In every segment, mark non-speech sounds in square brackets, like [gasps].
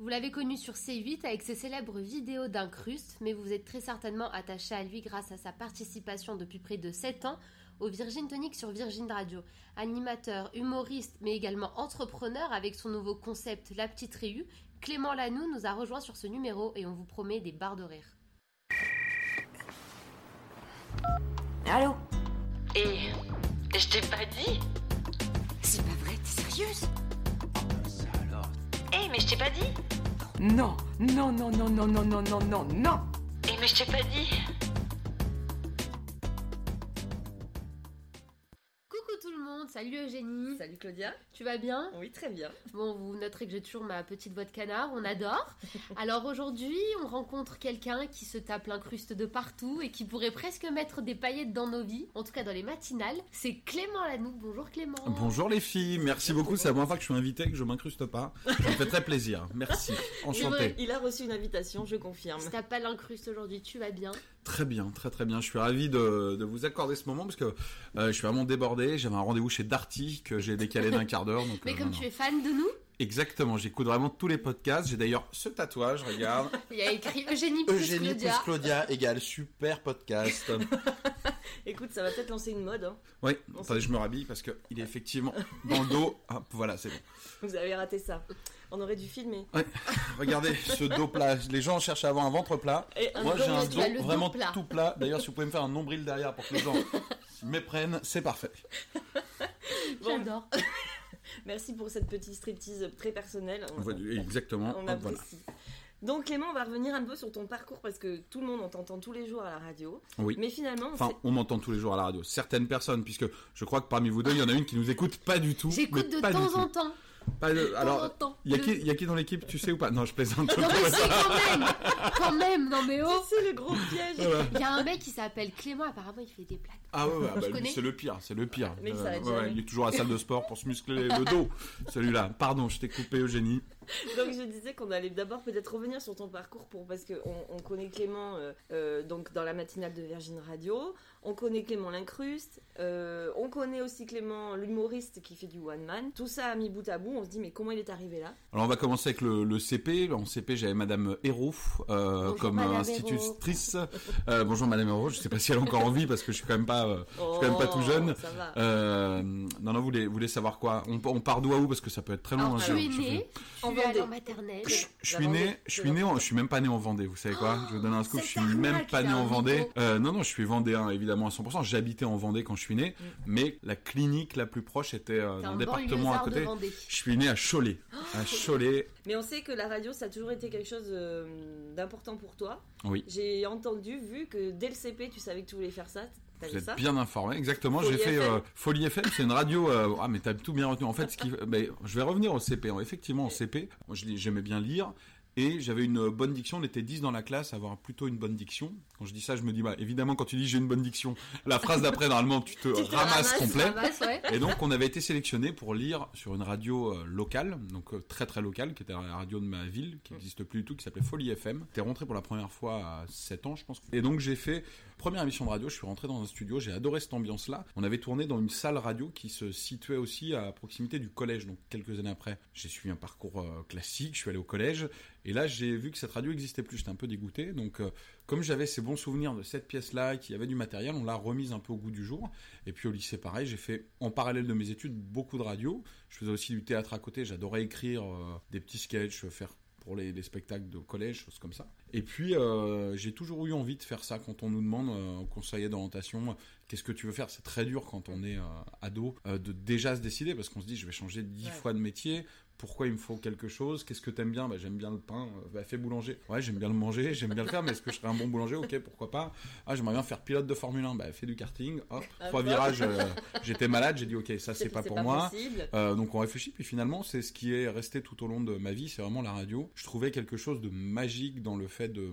Vous l'avez connu sur C8 avec ses célèbres vidéos d'incruste, mais vous êtes très certainement attaché à lui grâce à sa participation depuis près de 7 ans au Virgin Tonic sur Virgin Radio. Animateur, humoriste, mais également entrepreneur avec son nouveau concept La Petite Réu, Clément Lanoux nous a rejoint sur ce numéro et on vous promet des barres de rire. Allô? Et je t'ai pas dit C'est pas vrai, t'es sérieuse? Eh, mais je t'ai pas dit Non, non, non, non, non, non, non, non, non, non. Eh, mais je t'ai pas dit salut Eugénie. Salut Claudia. Tu vas bien? Oui, très bien. Bon, vous noterez que j'ai toujours ma petite voix de canard, on adore. [laughs] Alors aujourd'hui, on rencontre quelqu'un qui se tape l'incruste de partout et qui pourrait presque mettre des paillettes dans nos vies, en tout cas dans les matinales. C'est Clément Lanoux. Bonjour Clément. Bonjour les filles, merci beaucoup. C'est la première fois que je suis invité et que je m'incruste pas. Ça me fait très plaisir. Merci. [laughs] Enchanté. Il a reçu une invitation, je confirme. Si t'as pas l'incruste aujourd'hui, tu vas bien? Très bien, très très bien. Je suis ravi de, de vous accorder ce moment parce que euh, je suis vraiment débordé. J'avais un rendez-vous chez Darty que j'ai décalé d'un quart d'heure. Mais euh, comme non, tu es fan de nous, Exactement, j'écoute vraiment tous les podcasts. J'ai d'ailleurs ce tatouage, regarde. [laughs] il y a écrit Eugénie plus Eugénie Claudia. plus Claudia égale super podcast. [laughs] Écoute, ça va peut-être lancer une mode. hein. Oui, attendez, je me rhabille parce que il est effectivement dans le dos. Hop, voilà, c'est bon. Vous avez raté ça. On aurait dû filmer. Ouais, [laughs] regardez ce dos plat. Les gens cherchent à avoir un ventre plat. Et un Moi, j'ai un dos dos vraiment plat. tout plat. D'ailleurs, si vous pouvez me faire un nombril derrière pour que les gens m'éprennent, c'est parfait. [laughs] Bon, J'adore. [laughs] merci pour cette petite striptease très personnelle. On, Voilà, Exactement. on voilà. apprécie. Donc Clément, on va revenir un peu sur ton parcours parce que tout le monde on t'entend tous les jours à la radio. Oui. Mais finalement, on Enfin, on m'entend tous les jours à la radio. Certaines personnes, puisque je crois que parmi vous deux, il y en a une qui nous écoute pas du tout. J'écoute mais de pas du temps tout. en temps. Pas de- Alors, il y, a Le- qui- il y a qui dans l'équipe, tu sais ou pas? Non, je plaisante. Non mais si quand même [laughs] Quand même, non mais oh c'est le gros piège. Voilà. Il y a un mec qui s'appelle Clément, apparemment il fait des blagues. Ah ouais, ouais, bah, c'est le pire, c'est le pire. Mais Euh, ouais, il est toujours à la salle de sport pour se muscler le dos. Celui-là. Pardon, je t'ai coupé, Eugénie. [laughs] Donc je disais qu'on allait d'abord peut-être revenir sur ton parcours pour parce que on, on connaît Clément euh, euh, donc dans la matinale de Virgin Radio, on connaît Clément l'incruste, euh, on connaît aussi Clément l'humoriste qui fait du one man. Tout ça mis bout à bout, on se dit mais comment il est arrivé là? Alors on va commencer avec le, le CP. En CP, j'avais Madame Hérault euh, comme Madame institutrice. Euh, bonjour Madame Hérault. Je sais pas si elle est encore en vie parce que je suis quand même pas, euh, je suis quand même pas tout jeune. Oh, Ça va. Euh, non, non, vous voulez, vous voulez savoir quoi? On, on part d'où à où? Parce que ça peut être très long. Alors hein, tu je- es je né, Vendée. maternelle. Je, suis Vendée, né, je suis né, en- je suis même pas né en Vendée. Vous savez quoi? Je vous donner un scoop. Je suis même pas né en Vendée. Euh, non, non, je suis vendéen évidemment à 100%. J'habitais en Vendée quand je suis né, Mm. mais la clinique la plus proche était euh, dans le département à côté. Vendée. Je suis né à Cholet. [gasps] À Cholet, Mais on sait que la radio ça a toujours été quelque chose euh, d'important pour toi. oui. J'ai entendu, vu que dès le CP tu savais que tu voulais faire ça. Vous êtes bien informé, exactement. J'ai fait euh, Folie FM, c'est une radio. euh, ah, mais t'as tout bien retenu. En fait, ce qui, [laughs] je vais revenir au CP. hein. Effectivement, au CP, j'aimais bien lire. Et j'avais une bonne diction, on était 10 dans la classe à avoir plutôt une bonne diction. Quand je dis ça, je me dis, bah, évidemment, quand tu dis j'ai une bonne diction, la phrase d'après, [laughs] normalement, tu te Tu te ramasses ramasses, complet. Ouais. Et donc, on avait été sélectionné pour lire sur une radio euh, locale, donc euh, très très locale, qui était la radio de ma ville, qui n'existe plus du tout, qui s'appelait Folie FM. J'étais rentré pour la première fois à 7 ans, je pense. Et donc, j'ai fait première émission de radio. Je suis rentré dans un studio, j'ai adoré cette ambiance-là. On avait tourné dans une salle radio qui se situait aussi à proximité du collège. Donc, quelques années après, j'ai suivi un parcours euh, classique. Je suis allé au collège. Et là, j'ai vu que cette radio existait plus. J'étais un peu dégoûté. Donc, euh, comme j'avais ces bons souvenirs de cette pièce-là, qu'il y avait du matériel, on l'a remise un peu au goût du jour. Et puis au lycée, pareil, j'ai fait en parallèle de mes études beaucoup de radio. Je faisais aussi du théâtre à côté. J'adorais écrire euh, des petits sketchs, faire pour les, les spectacles de collège, choses comme ça. Et puis euh, j'ai toujours eu envie de faire ça quand on nous demande euh, au conseiller d'orientation euh, qu'est-ce que tu veux faire? C'est très dur quand on est ado de déjà se décider parce qu'on se dit je vais changer dix Ouais. fois de métier. Pourquoi il me faut quelque chose Qu'est-ce que t'aimes bien bah, J'aime bien le pain. Euh, Bah, fais boulanger. Ouais, j'aime bien le manger, j'aime bien le faire, mais est-ce que je serais un bon boulanger? Ok, pourquoi pas Ah, j'aimerais bien faire pilote de Formule 1. Bah, fais du karting. Hop, Ah, trois virages. euh, J'étais malade, j'ai dit ok, ça c'est pas pour moi. Euh, donc on réfléchit, puis finalement c'est ce qui est resté tout au long de ma vie, c'est vraiment la radio. Je trouvais quelque chose de magique dans le fait de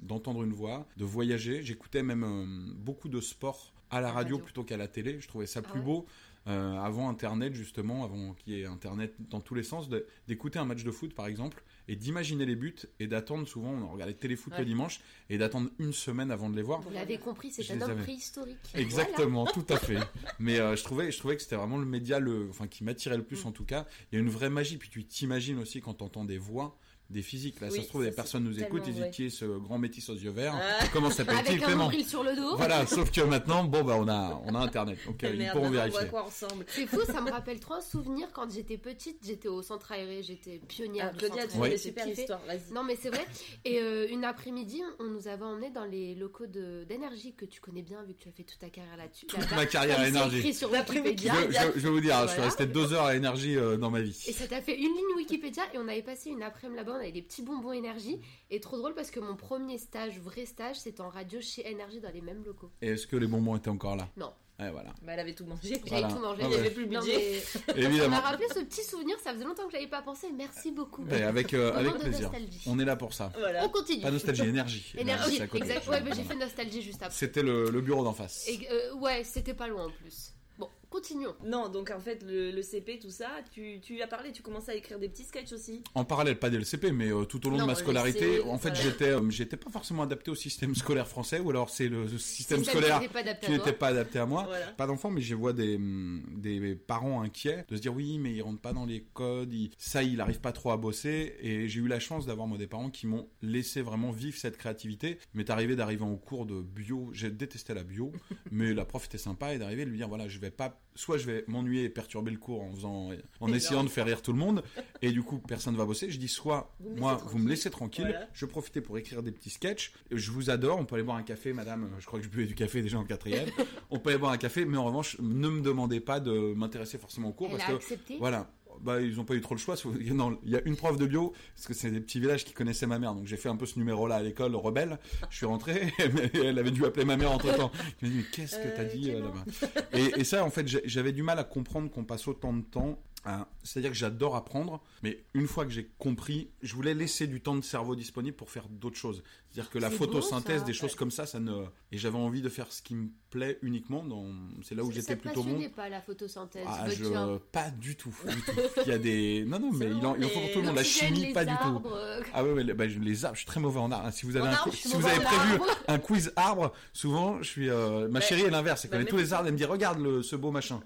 d'entendre une voix, de voyager. J'écoutais même euh, beaucoup de sport à la radio radio. plutôt qu'à la télé. Je trouvais ça Ah plus ouais beau. Euh, avant Internet justement, avant qu'il y ait Internet dans tous les sens, d'écouter un match de foot par exemple et d'imaginer les buts et d'attendre souvent, on regardait téléfoot Ouais. le dimanche et d'attendre une semaine avant de les voir. Vous l'avez compris, c'est un homme avais. préhistorique. Exactement, [laughs] tout à fait. Mais euh, je trouvais, je trouvais que c'était vraiment le média, le, enfin qui m'attirait le plus Mm. en tout cas. Il y a une vraie magie, puis tu t'imagines aussi quand t'entends des voix, des physiques. Là, Oui, ça se trouve, des personnes nous écoutent, ils disent ce grand métis aux yeux verts Ah. [laughs] Comment s'appelle-t-il Avec un Clément sur le dos. Voilà, sauf que maintenant, bon, bah, on a, on a Internet, donc euh, ils pourront vérifier. quoi ensemble C'est fou, ça me rappelle trop un souvenir quand j'étais petite. J'étais au centre aéré, j'étais pionnière Ah, du Claudia, tu des super histoires, vas-y. Non, mais c'est vrai. Et euh, une après-midi, on nous avait emmenés dans les locaux de- d'énergie que tu connais bien vu que tu as fait toute ta carrière là-dessus. Toute ma carrière à énergie. sur. Je, Wikipédia. je- je vais vous dire, je suis resté deux heures à énergie euh, dans ma vie. Et ça t'a fait une ligne Wikipédia et on avait passé une après-midi là-bas, on avait des petits bonbons énergie. Et trop drôle parce que mon premier stage, vrai stage, c'était en radio chez énergie dans les mêmes locaux. Et est-ce que les bonbons étaient encore là? Non. Ouais, voilà. Bah, elle avait tout mangé. J'avais Voilà. tout mangé. Ah ouais. avait plus le budget. Ça [laughs] m'a Évidemment. rappelé ce petit souvenir, ça faisait longtemps que je l'avais pas pensé. Merci beaucoup. Ouais, avec, euh, avec plaisir. nostalgie. On est là pour ça. Voilà. On continue. Pas nostalgie, énergie. [laughs] Énergie, côté. exact. Ouais, j'ai fait nostalgie juste après. C'était le, le bureau d'en face. Et, euh, ouais, c'était pas loin en plus. Continuons. Non, donc en fait, le, le CP, tout ça, tu, as parlé, tu commençais à écrire des petits sketchs aussi. En parallèle, pas dès le CP, mais euh, tout au long Non, de ma scolarité, lycée, en fait, j'étais, euh, j'étais pas forcément adapté au système [laughs] scolaire français, ou alors c'est le système Système scolaire qui n'était pas adapté à moi. Voilà. Pas d'enfants, mais je vois des, hum, des parents inquiets de se dire oui, mais ils rentrent pas dans les codes, ils- ça, il arrive pas trop à bosser. Et j'ai eu la chance d'avoir moi des parents qui m'ont laissé vraiment vivre cette créativité. M'est arrivé d'arriver en cours de bio, j'ai détesté la bio, [laughs] mais la prof était sympa et d'arriver de lui dire voilà, je vais pas, soit je vais m'ennuyer et perturber le cours en faisant, en Et essayant non. de faire rire tout le monde, et du coup personne va bosser. Je dis soit Vous moi, vous me laissez tranquille, Voilà. je profitais pour écrire des petits sketchs. Je vous adore, on peut aller boire un café, madame. Je crois que je buvais du café déjà en quatrième. [laughs] on peut aller boire un café, mais en revanche, ne me demandez pas de m'intéresser forcément au cours Elle parce a que accepté? voilà. Bah, ils ont pas eu trop le choix. [laughs] Non, il y a une prof de bio, parce que c'est des petits villages qui connaissaient ma mère. Donc j'ai fait un peu ce numéro-là à l'école, rebelle. Je suis rentré, [laughs] mais elle avait dû appeler ma mère entre temps. Je me dis, mais qu'est-ce que t'as Euh, dit là-bas? Et, et ça, en fait, j'avais du mal à comprendre qu'on passe autant de temps. À- C'est-à-dire que j'adore apprendre, mais une fois que j'ai compris, je voulais laisser du temps de cerveau disponible pour faire d'autres choses. C'est-à-dire que la photosynthèse, beau, ça. des choses comme ça, ça ne. Et j'avais envie de faire ce qui me plaît uniquement. Dans... C'est là où Ça j'étais plutôt bon. passionnait pas la photosynthèse. Ah, je... un- Pas du tout, du tout. [laughs] Il y a des. Non, non, mais il en, il en faut pour tout le monde. La chimie, pas du tout. euh, Ah ouais, les, bah, les arbres, je suis très mauvais en arbres. Si vous avez, En un, arbre, si vous avez prévu un quiz arbre, souvent, je suis. euh, ma chérie est l'inverse. Elle bah, connaît mais- tous les arbres. Elle me dit Regarde ce beau machin.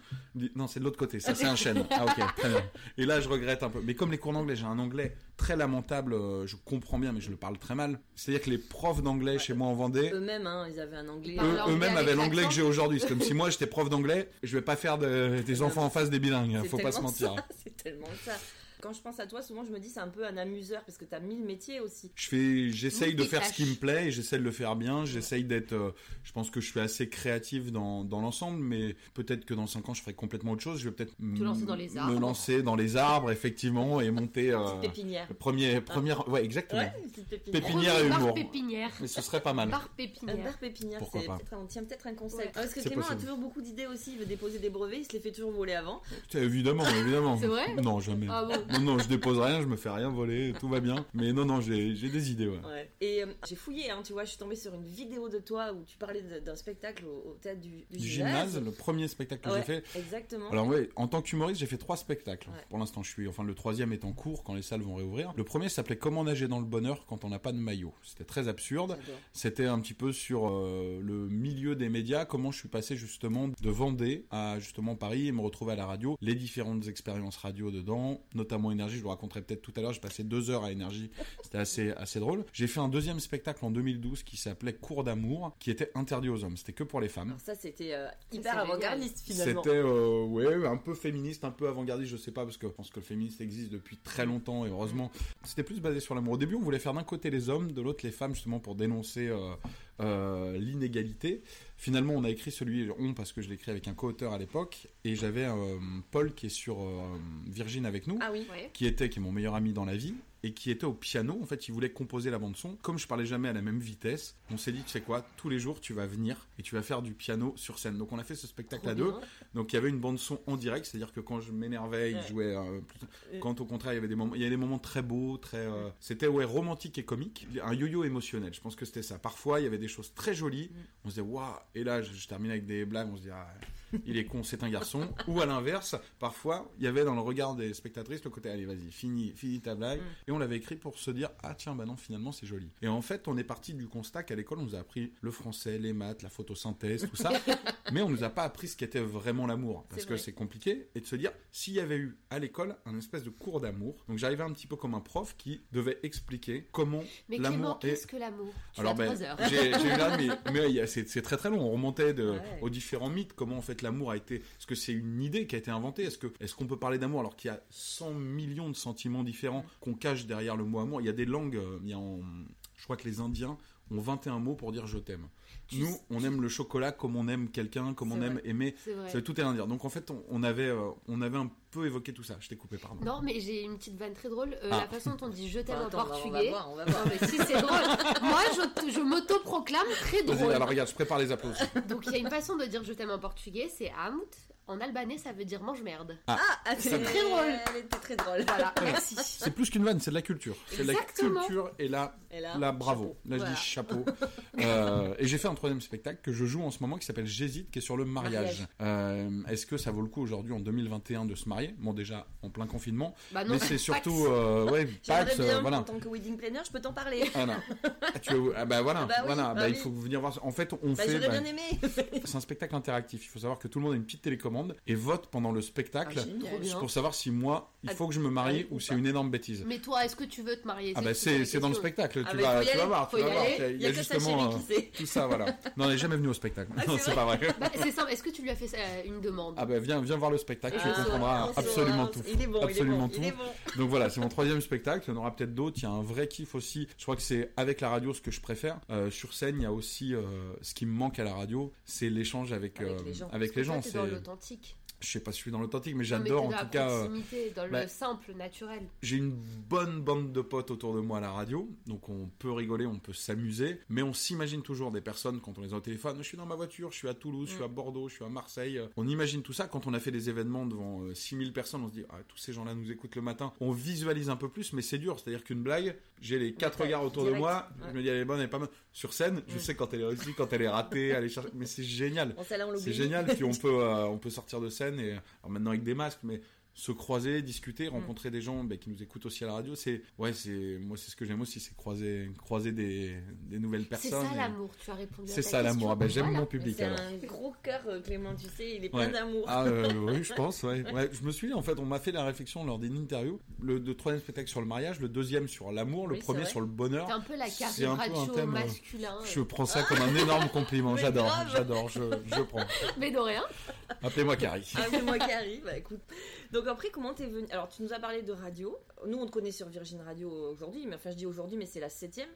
Non, c'est de l'autre côté. Ça, c'est un chêne. Ah, ok, [laughs] très bien. Et là, je regrette un peu. Mais comme les cours d'anglais, j'ai un anglais très lamentable. euh, Je comprends bien, mais je le parle très mal. C'est-à-dire que les profs d'anglais chez moi en Vendée. Eux-mêmes, hein, ils avaient un anglais. Eux- avec avaient l'anglais que j'ai aujourd'hui. C'est comme si moi j'étais prof d'anglais. Je vais pas faire de- des [laughs] enfants en face des bilingues. C'est Faut pas se mentir. [laughs] C'est tellement ça. Quand je pense à toi, souvent je me dis c'est un peu un amuseur parce que t'as mille métiers aussi. Je fais, j'essaye de faire ce qui me plaît et j'essaie de le faire bien. J'essaye d'être, euh, je pense que je suis assez créatif dans, dans l'ensemble, mais peut-être que dans 5 ans je ferai complètement autre chose. Je vais peut-être Te lancer dans les me arbres. lancer dans les arbres, effectivement, et monter. euh, Petite pépinière. premier, première, ouais, exactement. Ouais, une petite pépinière. Pépinière et bar humour. pépinière. Mais ce serait pas mal. Bar Un pépinière. bar pépinière, Pourquoi c'est pas. peut-être un- on tient peut-être un concept. Ouais. Ah, Parce que Clément a toujours beaucoup d'idées aussi, il veut déposer des brevets, il se les fait toujours voler avant. Évidemment, évidemment. C'est vrai? Non, jamais. Ah bon Non, non, je dépose rien, je me fais rien voler, tout va bien. Mais non, non, j'ai des idées, ouais. Ouais. Et euh, j'ai fouillé, hein, tu vois, je suis tombée sur une vidéo de toi où tu parlais d'un spectacle au, au théâtre du, du Du gymnase, le premier spectacle que Ouais, j'ai fait. Exactement. Alors ouais, en tant qu'humoriste, j'ai fait trois spectacles. Ouais. Pour l'instant, je suis, enfin, le troisième est en cours quand les salles vont réouvrir. Le premier s'appelait Comment nager dans le bonheur quand on n'a pas de maillot. C'était très absurde. C'était un petit peu sur euh, le milieu des médias, comment je suis passé justement de Vendée à justement Paris et me retrouver à la radio, les différentes expériences radio dedans, notamment énergie. Je vous raconterai peut-être tout à l'heure. J'ai passé deux heures à énergie. C'était assez assez drôle. J'ai fait un deuxième spectacle en 2012 qui s'appelait Cours d'amour, qui était interdit aux hommes. C'était que pour les femmes. Alors ça, c'était euh, hyper avant-gardiste finalement. C'était euh, ouais un peu féministe, un peu avant-gardiste, je sais pas parce que je pense que le féministe existe depuis très longtemps et heureusement. C'était plus basé sur l'amour. Au début, on voulait faire d'un côté les hommes, de l'autre les femmes justement pour dénoncer euh, euh, l'inégalité. Finalement, on a écrit celui on parce que je l'ai écrit avec un co-auteur à l'époque et j'avais euh, Paul qui est sur euh, Virgin avec nous Ah oui. Ouais. qui était, qui est mon meilleur ami dans la vie, et qui était au piano. En fait, il voulait composer la bande son. Comme je parlais jamais à la même vitesse, on s'est dit, tu sais quoi, tous les jours, tu vas venir et tu vas faire du piano sur scène. Donc, on a fait ce spectacle Trop à deux. bien. Donc, il y avait une bande son en direct, c'est-à-dire que quand je m'énervais, il Ouais. jouait. euh, plutôt- Euh. Quand au contraire, il y avait des moments, il y avait des moments très beaux, très. euh, C'était ouais romantique et comique, un yo-yo émotionnel. Je pense que c'était ça. Parfois, il y avait des choses très jolies. Mm. On se disait waouh. Et là, je, je termine avec des blagues. On se dit ah, il est con, c'est un garçon. Ou à l'inverse, parfois, il y avait dans le regard des spectatrices le côté, allez, vas-y, finis, finis ta blague. Mm. Et on l'avait écrit pour se dire, ah tiens, bah non, finalement, c'est joli. Et en fait, on est parti du constat qu'à l'école, on nous a appris le français, les maths, la photosynthèse, tout ça. [laughs] mais on nous a pas appris ce qu'était vraiment l'amour. Parce que c'est compliqué. Et de se dire, s'il y avait eu à l'école un espèce de cours d'amour. Donc j'arrivais un petit peu comme un prof qui devait expliquer comment l'amour est qu'est-ce que l'amour? Alors ben, j'ai j'ai eu là, mais, c'est c'est très très long. On remontait de, Ouais. aux différents mythes. Comment en fait l'amour a été. Est-ce que c'est une idée qui a été inventée? Est-ce que est-ce qu'on peut parler d'amour alors qu'il y a 100 millions de sentiments différents qu'on cache derrière le mot amour? Il y a des langues. euh, Il y a en- je crois que les Indiens ont 21 mots pour dire je t'aime. Tu Nous, sais- on aime le chocolat comme on aime quelqu'un, comme on aime vrai. aimer. C'est tout est indien. Donc en fait, on, on avait, euh, on avait un peu évoqué tout ça. Je t'ai coupé, pardon. Non, mais j'ai une petite vanne très drôle. Euh, Ah. La façon dont on dit je t'aime en on va- on va portugais. voir, on va voir. Non, mais si, c'est drôle. Moi, je, je m'auto-proclame très drôle. alors regarde, je prépare les applaudissements. [laughs] Donc, il y a une façon de dire je t'aime en portugais, c'est amut. En albanais, ça veut dire mange merde. Ah, C'est très drôle. Elle était très drôle. Voilà, [laughs] merci. C'est plus qu'une vanne, c'est de la culture. C'est de la culture et la Et là, Là, bravo. chapeau. Là, je Voilà. dis chapeau. Euh, et j'ai fait un troisième spectacle que je joue en ce moment qui s'appelle J'hésite, qui est sur le mariage. Euh, Est-ce que ça vaut le coup aujourd'hui en 2021 de se marier? Bon, déjà en plein confinement, Bah non, mais [laughs] c'est surtout ouais, [laughs] J'aimerais Pax, bien, voilà. en tant que wedding planner, je peux t'en parler. Ah, non. Ah, tu veux- ah, bah [laughs] voilà, Bah oui, voilà. bah il faut venir voir. En fait, on Bah, fait. bah, bien aimé. c'est un spectacle interactif. Il faut savoir que tout le monde a une petite télécommande et vote pendant le spectacle Ah, pour savoir si moi, il Ah, faut que je me marie ah, ou c'est une énorme bêtise. Mais toi, est-ce que tu veux te marier? Ah bah c'est dans le spectacle, tu vas, voir, tu vas voir. Il y a, justement euh, tout ça, voilà. Non, on n'est jamais venu au spectacle. Ah, non, c'est pas vrai. Bah, [laughs] c'est simple. Est-ce que tu lui as fait euh, une demande Ah bah viens, viens voir le spectacle, tu Ah, comprendras on saura, absolument tout. Il est bon, Absolument il est bon, il est tout. bon. Donc voilà, c'est mon troisième spectacle. Il y en aura peut-être d'autres. Il y a un vrai kiff aussi. Je crois que c'est avec la radio ce que je préfère. Euh, sur scène, il y a aussi euh, ce qui me manque à la radio, c'est l'échange avec Avec euh, les gens. avec les gens. C'est, l'authentique. Je sais pas si je suis dans l'authentique, mais j'adore en tout cas. euh, proximité, dans bah, le simple, naturel. J'ai une bonne bande de potes autour de moi à la radio, donc on peut rigoler, on peut s'amuser, mais on s'imagine toujours des personnes quand on les a au téléphone. Je suis dans ma voiture, je suis à Toulouse, je suis à Bordeaux, je suis à Marseille. On imagine tout ça. Quand on a fait des événements devant euh, 6000 personnes, on se dit, ah, tous ces gens-là nous écoutent le matin. On visualise un peu plus, mais c'est dur. C'est-à-dire qu'une blague, j'ai les quatre regards autour de moi, ouais. je me dis, elle est bonne, elle est pas bonne. Sur scène, je Mm. sais quand elle est réussie, quand elle est ratée, aller chercher. Mais c'est génial. C'est génial, puis on peut, euh, on peut sortir de scène et alors maintenant avec des masques, mais se croiser, discuter, Mm. rencontrer des gens bah, qui nous écoutent aussi à la radio, c'est ouais, c'est moi c'est ce que j'aime aussi, c'est croiser, croiser des, des nouvelles C'est personnes. ça et- l'amour, tu as répondu C'est ça l'amour. Ah, bah, j'aime Voilà. mon public C'est un gros cœur, euh, Clément, tu sais, il est plein d'amour. Ah euh, [laughs] oui, je pense. Ouais. Ouais, je me suis dit en fait, on m'a fait la réflexion lors d'une interview. Le, le troisième spectacle sur le mariage, le deuxième sur l'amour, le Oui, c'est premier vrai. sur le bonheur. T'es un peu la C'est un peu un Carrie thème, euh, masculin. Je prends ça comme un énorme compliment. [laughs] J'adore, j'adore, je, je prends. [laughs] Mais de rien. Appelez-moi Carrie. Ah, c'est moi qui arrive, bah écoute. Donc après, comment t'es venu? Alors, tu nous as parlé de radio. Nous, on te connaît sur Virgin Radio aujourd'hui, mais enfin, je dis aujourd'hui, mais c'est la septième.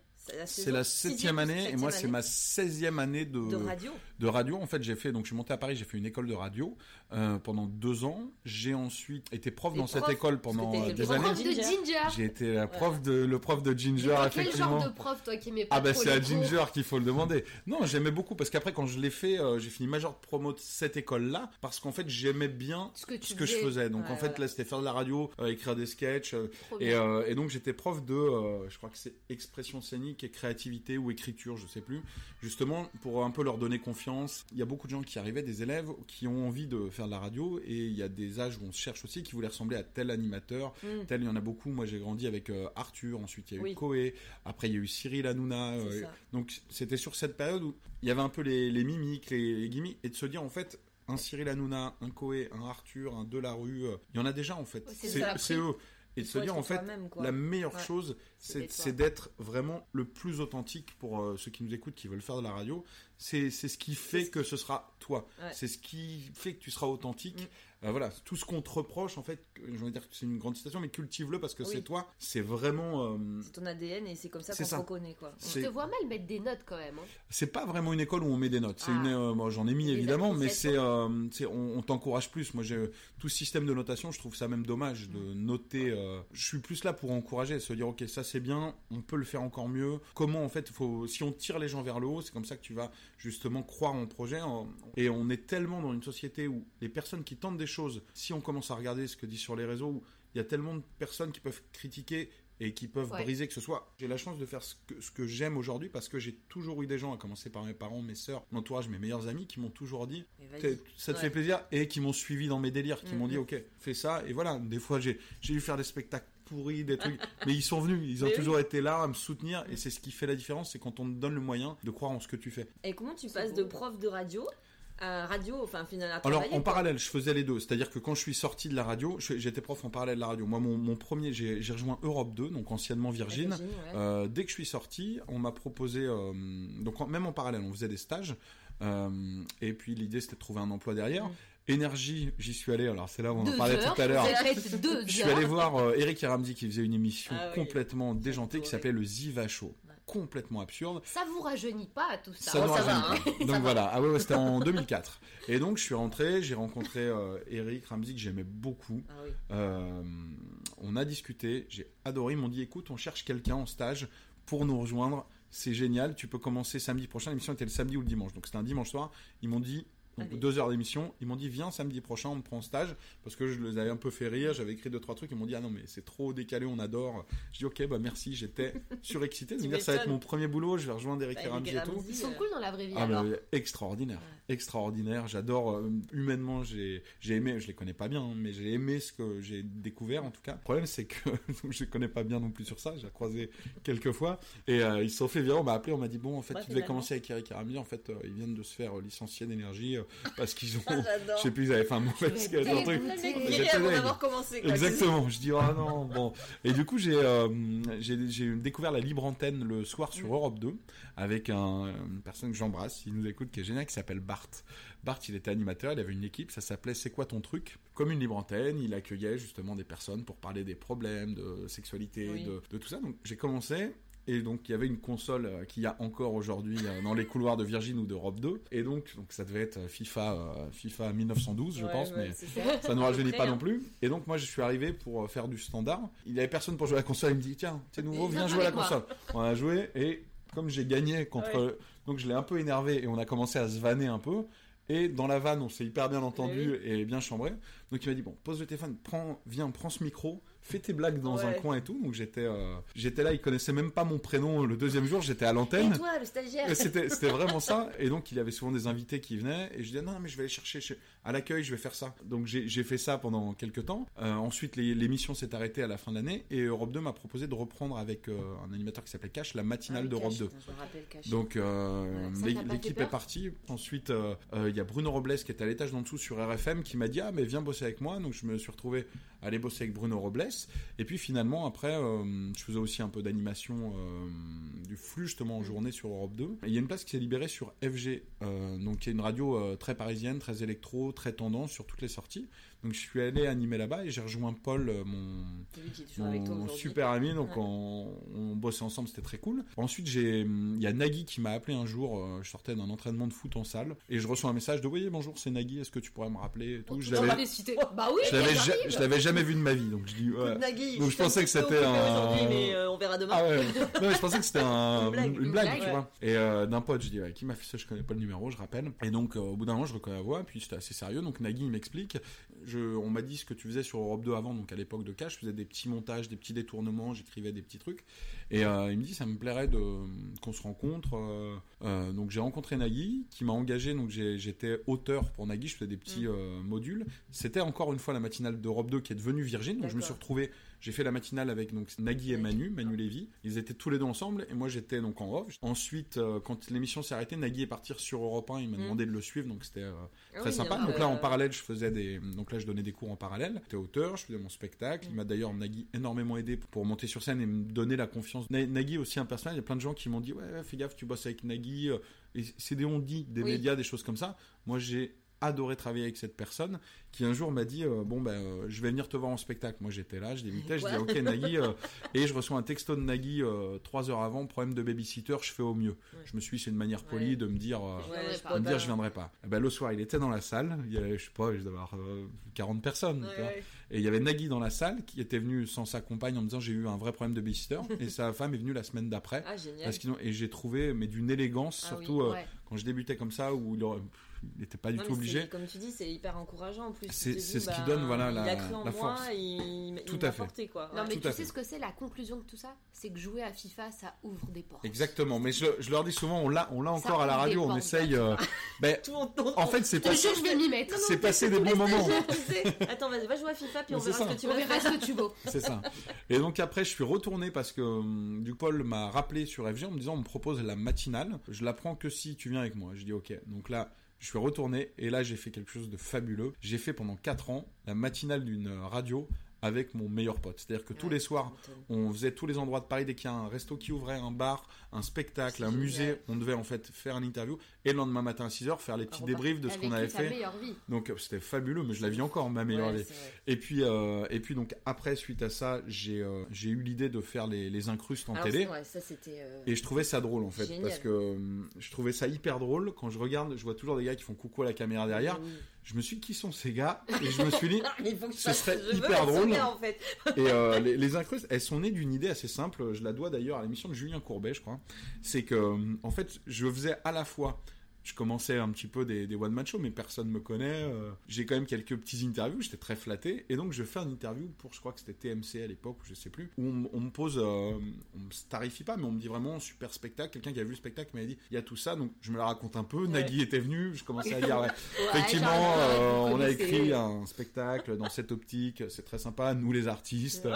C'est la, septième année et moi c'est ma 16e année de, de radio. de radio. En fait, j'ai fait, donc je suis monté à Paris, j'ai fait une école de radio euh, pendant deux ans. J'ai ensuite été prof Et dans cette école pendant euh, des prof années. Prof de Ginger. J'ai été la prof de, le prof de Ginger, quel effectivement. genre de prof, toi, qui aimais pas Ah bah c'est à cours Ginger qu'il faut le demander. Non, j'aimais beaucoup parce qu'après quand je l'ai fait, euh, j'ai fini major de promo de cette école-là parce qu'en fait j'aimais bien Ce que tu ce que je faisais. Donc Ouais, en fait voilà. là c'était faire de la radio, euh, écrire des sketchs, euh, et, euh, et donc j'étais prof de, euh, je crois que c'est expression scénique et créativité ou écriture, je sais plus. Justement pour un peu leur donner confiance. Il y a beaucoup de gens qui arrivaient, des élèves qui ont envie de faire de la radio et il y a des âges où on se cherche aussi qui voulaient ressembler à tel animateur, Mm. tel il y en a beaucoup. Moi j'ai grandi avec euh, Arthur, ensuite il y a eu Oui. Koé, après il y a eu Cyril Hanouna. Euh, donc c'était sur cette période où il y avait un peu les, les mimiques, les, les gimmicks, et de se dire en fait, un Cyril Hanouna, un Koé, un Arthur, un Delarue, euh, il y en a déjà en fait. C'est eux. Et de se dire en fait, la meilleure Ouais. chose, C'est d'être vraiment le plus authentique pour euh, ceux qui nous écoutent, qui veulent faire de la radio. C'est c'est ce qui fait ce que ce sera toi. Ouais. C'est ce qui fait que tu seras authentique. Mm. Euh, voilà, tout ce qu'on te reproche, en fait, je vais dire que c'est une grande citation, mais cultive-le parce que Oui. c'est toi. C'est vraiment. euh, C'est ton ADN et c'est comme ça qu'on te reconnaît, quoi. C'est- te vois mal mettre des notes quand même. hein. C'est pas vraiment une école où on met des notes. C'est Ah. une, euh, moi, j'en ai mis évidemment, mais c'est, on, on t'encourage plus. Moi, j'ai tout ce système de notation, je trouve ça même dommage de noter. euh, je suis plus là pour encourager, se dire ok, ça c'est bien, on peut le faire encore mieux. Comment en fait, faut, si on tire les gens vers le haut, c'est comme ça que tu vas justement croire en projet. et on est tellement dans une société où les personnes qui tentent des choses, si on commence à regarder ce que dit sur les réseaux, où il y a tellement de personnes qui peuvent critiquer et qui peuvent Ouais. briser que ce soit. J'ai la chance de faire ce que, ce que j'aime aujourd'hui parce que j'ai toujours eu des gens, à commencer par mes parents, mes sœurs, mon entourage, mes meilleurs amis, qui m'ont toujours dit ça te Ouais. fait plaisir et qui m'ont suivi dans mes délires, qui m'ont dit ok, fais ça et voilà. Des fois j'ai eu faire des spectacles pourris, des trucs, [laughs] mais ils sont venus, ils ont Mais oui. toujours été là à me soutenir et c'est ce qui fait la différence, c'est quand on te donne le moyen de croire en ce que tu fais. Et comment tu passes beau. de prof de radio à radio, enfin finalement Alors en quoi. parallèle, je faisais les deux, c'est-à-dire que quand je suis sorti de la radio, j'étais prof en parallèle de la radio. Moi mon, mon premier, j'ai rejoint Europe 2, donc anciennement Virgin. Virgin, ouais. Euh, dès que je suis sorti, on m'a proposé, euh, donc en- même en parallèle, on faisait des stages, euh, et puis l'idée c'était de trouver un emploi derrière. Mm. Énergie, j'y suis allé, alors c'est là où on en parlait heures, tout à l'heure. Je suis allé voir Eric Ramsey qui faisait une émission Ah oui. complètement déjantée qui s'appelait le Ziva Show. Complètement absurde. Ça vous rajeunit pas tout ça. Ça Oh, ça rajeunit va, hein. [laughs] Ça Donc va. voilà, ah ouais, ouais, c'était en [laughs] 2004. Et donc je suis rentré, j'ai rencontré euh, Eric Ramsey que j'aimais beaucoup. Ah oui. Euh, on a discuté, j'ai adoré. Ils m'ont dit écoute, on cherche quelqu'un en stage pour nous rejoindre. C'est génial, tu peux commencer samedi prochain. L'émission était le samedi ou le dimanche, donc c'était un dimanche soir. Ils m'ont dit donc Allez. deux heures d'émission. Ils m'ont dit viens samedi prochain, on te prend en stage parce que je les avais un peu fait rire. J'avais écrit deux trois trucs. Ils m'ont dit ah non mais c'est trop décalé, on adore. Je dis ok bah merci. J'étais [laughs] surexcité de me Tu dire ça va être mon premier boulot. Je vais rejoindre Eric Bah, et tout. Ils sont euh, cool dans la vraie vie Ah alors. mais extraordinaire, extraordinaire. J'adore euh, humainement. J'ai j'ai aimé. Je les connais pas bien, hein, mais j'ai aimé ce que j'ai découvert en tout cas. Le problème c'est que [laughs] je les connais pas bien non plus sur ça. J'ai croisé quelques fois et euh, ils se sont fait virer. On m'a appelé. On m'a dit bon en fait Ouais, tu devais commencer avec Eric et Ramsey. En fait euh, ils viennent de se faire licencier d'énergie parce qu'ils ont. Ah, je sais plus ils avaient fait un mauvais vais sketch, un truc. d'avoir commencé. quoi. Exactement, je dis oh non, bon. Et du coup, j'ai euh, j'ai j'ai découvert la libre antenne le soir sur Mm. Europe 2 avec un, une personne que j'embrasse, il nous écoute, qui est génial, qui s'appelle Bart. Bart, il était animateur, il avait une équipe, ça s'appelait C'est quoi ton truc? Comme une libre antenne, il accueillait justement des personnes pour parler des problèmes de sexualité, Oui. de, de tout ça. Donc j'ai commencé. Et donc il y avait une console euh, qu'il y a encore aujourd'hui euh, dans les couloirs de Virgin ou d'Europe 2. Et donc, donc ça devait être FIFA, euh, FIFA 1912, je Ouais, pense, ouais, mais ça. ça ne rajeunit pas hein. non plus. Et donc moi je suis arrivé pour euh, faire du standard. Il n'y avait personne pour jouer à la console. Il me dit tiens, t'es nouveau, Viens jouer à la console. On a joué et comme j'ai gagné contre, donc je l'ai un peu énervé et on a commencé à se vanner un peu. Et dans la vanne, on s'est hyper bien entendu et bien chambré. Donc il m'a dit bon, pose le téléphone, prends, viens, prends ce micro, fais tes blagues dans un coin et tout. Donc j'étais, euh, j'étais là. Il connaissait même pas mon prénom. Le deuxième jour, j'étais à l'antenne. Et toi, le stagiaire Et C'était c'était vraiment ça. Et donc, il avait souvent des invités qui venaient. Et je disais, non, mais je vais aller chercher chez- à l'accueil, je vais faire ça. Donc, j'ai fait ça pendant quelques temps. Euh, ensuite, l'émission s'est arrêtée à la fin de l'année. Et Europe 2 m'a proposé de reprendre avec euh, un animateur qui s'appelait Cash, la matinale Ah d'Europe Cash, 2. putain, Je me rappelle Cash. Donc euh, l'équipe est partie. Ensuite, il y a Bruno Robles qui était à l'étage d'en dessous sur RFM qui m'a dit ah mais viens bosser avec moi. Donc je me suis retrouvé à aller bosser avec Bruno Robles. Et puis finalement après, je faisais aussi un peu d'animation du flux justement en Mm. journée sur Europe 2. Et il y a une place qui s'est libérée sur FG, donc qui est une radio très parisienne, très électro, très tendance sur toutes les sorties. Donc je suis allé animer là-bas et j'ai rejoint Paul, euh, mon super ami, donc Ouais. on, on bossait ensemble, c'était très cool. Ensuite, j'ai, il y a Nagui qui m'a appelé un jour, euh, je sortais d'un entraînement de foot en salle, et je reçois un message de oui bonjour c'est Nagui, est-ce que tu pourrais me rappeler et tout? Je l'avais, citer. Bah oui, je l'avais, j'arrive. ja- je l'avais jamais vu de ma vie, donc je dis ouais. Nagui, Donc, je pensais que c'était un- mais euh, on verra demain. Ah ouais, non, mais je pensais que c'était un- Une blague, une, une blague, blague, tu ouais. vois. Et euh, d'un pote, je dis, ouais, qui m'a fait ça, je connais pas le numéro, je rappelle. Et donc, euh, au bout d'un moment, je reconnais la voix, puis c'était assez sérieux. Donc, Nagui, il m'explique. Je, on m'a dit ce que tu faisais sur Europe 2 avant, donc à l'époque de Cash, je faisais des petits montages, des petits détournements, j'écrivais des petits trucs. Et euh, il me dit, ça me plairait de, qu'on se rencontre. euh, euh, donc, j'ai rencontré Nagui, qui m'a engagé, donc j'étais auteur pour Nagui, je faisais des petits euh, modules. C'était encore une fois la matinale d'Europe 2 qui est devenue Virgin, donc je me suis retrouvé j'ai fait la matinale avec donc Nagui et Manu, Manu Lévy. Ils étaient tous les deux ensemble et moi j'étais donc en off. Ensuite, euh, quand l'émission s'est arrêtée, Nagui est parti sur Europe 1. Il m'a Mm. demandé de le suivre, donc c'était euh, Ah très oui, sympa. euh, Donc là, en parallèle, je faisais des, donc là, je donnais des cours en parallèle. J'étais auteur, je faisais mon spectacle. Il m'a d'ailleurs Nagui énormément aidé pour monter sur scène et me donner la confiance. Na- Nagui est aussi un personnage. Il y a plein de gens qui m'ont dit ouais, fais gaffe, tu bosses avec Nagui. euh, Et c'est des on-dit des Oui. médias, des choses comme ça. Moi, j'ai adoré travailler avec cette personne qui un jour m'a dit euh, bon ben euh, je vais venir te voir en spectacle moi j'étais là je débutais je dis ok Nagui euh, et je reçois un texto de Nagui euh, trois heures avant problème de babysitter je fais au mieux je me suis dit, c'est une manière polie Ouais. de me dire euh, Je Ouais, viendrai je pas. de me dire je viendrai pas Eh ben, le soir il était dans la salle il y avait je sais pas je devais avoir euh, 40 personnes tu vois. et il y avait Nagui dans la salle qui était venu sans sa compagne en me disant j'ai eu un vrai problème de babysitter [laughs] et sa femme est venue la semaine d'après Ah, génial. parce qu'ils ont- et j'ai trouvé mais d'une élégance Ah surtout quand je débutais comme ça, où il aurait- il n'était pas du Non, tout obligé. Comme tu dis, c'est hyper encourageant en plus. C'est- ce qui bah, donne, voilà, il la- a cru en la moi, force. il, il Tout m'a à fait. porté, quoi. Non, Ouais. mais Tout tu sais fait. ce que c'est la conclusion de tout ça? C'est que jouer à FIFA, ça ouvre des portes. Exactement, mais je, je leur dis souvent, on l'a, on l'a Ça encore à la radio, on portes, essaye. euh, ben, [laughs] Tout en, fait, c'est jure, je vais m'y mettre. c'est passé des bons moments. Attends, vas-y, va jouer à FIFA, puis on verra ce que tu On vas verra faire. ce que tu vaux. [laughs] C'est ça. Et donc après, je suis retourné parce que hum, du Paul m'a rappelé sur FG en me disant, on me propose la matinale. Je la prends que si tu viens avec moi. Je dis ok. Donc là, je suis retourné et là, j'ai fait quelque chose de fabuleux. J'ai fait pendant 4 ans la matinale d'une euh, radio avec mon meilleur pote. C'est-à-dire que tous les soirs, on faisait tous les endroits de Paris dès qu'il y a un resto qui ouvrait, un bar, un spectacle, un musée, on devait en fait faire une interview et le lendemain matin à 6h faire les petits débriefs de ce qu'on avait fait. vie. Donc euh, c'était fabuleux, mais je la vis encore ma meilleure Ouais, vie. Et puis, euh, et puis donc après, suite à ça, j'ai euh, j'ai eu l'idée de faire les, les incrustes en Alors, télé. ça euh, Et je trouvais ça drôle en fait, Génial. parce que je trouvais ça hyper drôle. Quand je regarde, je vois toujours des gars qui font coucou à la caméra derrière. oui. Je me suis dit, qui sont ces gars Et je me suis dit, Mais [laughs] il faut que je Ce serait je hyper drôle. gars, en fait. et euh, les, les incrustes, elles sont nées d'une idée assez simple. Je la dois d'ailleurs à l'émission de Julien Courbet, je crois. C'est que, euh, en fait, je faisais à la fois. Je commençais un petit peu des, des one-man shows, mais personne me connaît. euh, J'ai quand même quelques petits interviews, j'étais très flatté. Et donc, je fais une interview pour, je crois que c'était TMC à l'époque, ou je sais plus, où on, me pose, euh, on me tarifie pas, mais on me dit vraiment super spectacle. Quelqu'un qui a vu le spectacle m'a dit, il y a tout ça, donc je me la raconte un peu. Nagui était venu, je commençais à dire, ouais, [laughs] Effectivement, euh, on a écrit un spectacle dans cette optique, c'est très sympa, nous les artistes.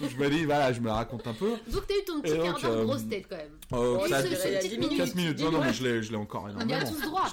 je me dis, voilà, je me la raconte un peu. Donc t'as eu ton petit Et quart d'heure euh, grosse tête quand même. Euh, Oui, ça- c'est- ça- c'est- il y a petite 10 minute. minutes. 4 minutes, non, non, mais je l'ai, encore énormément. Tous droit.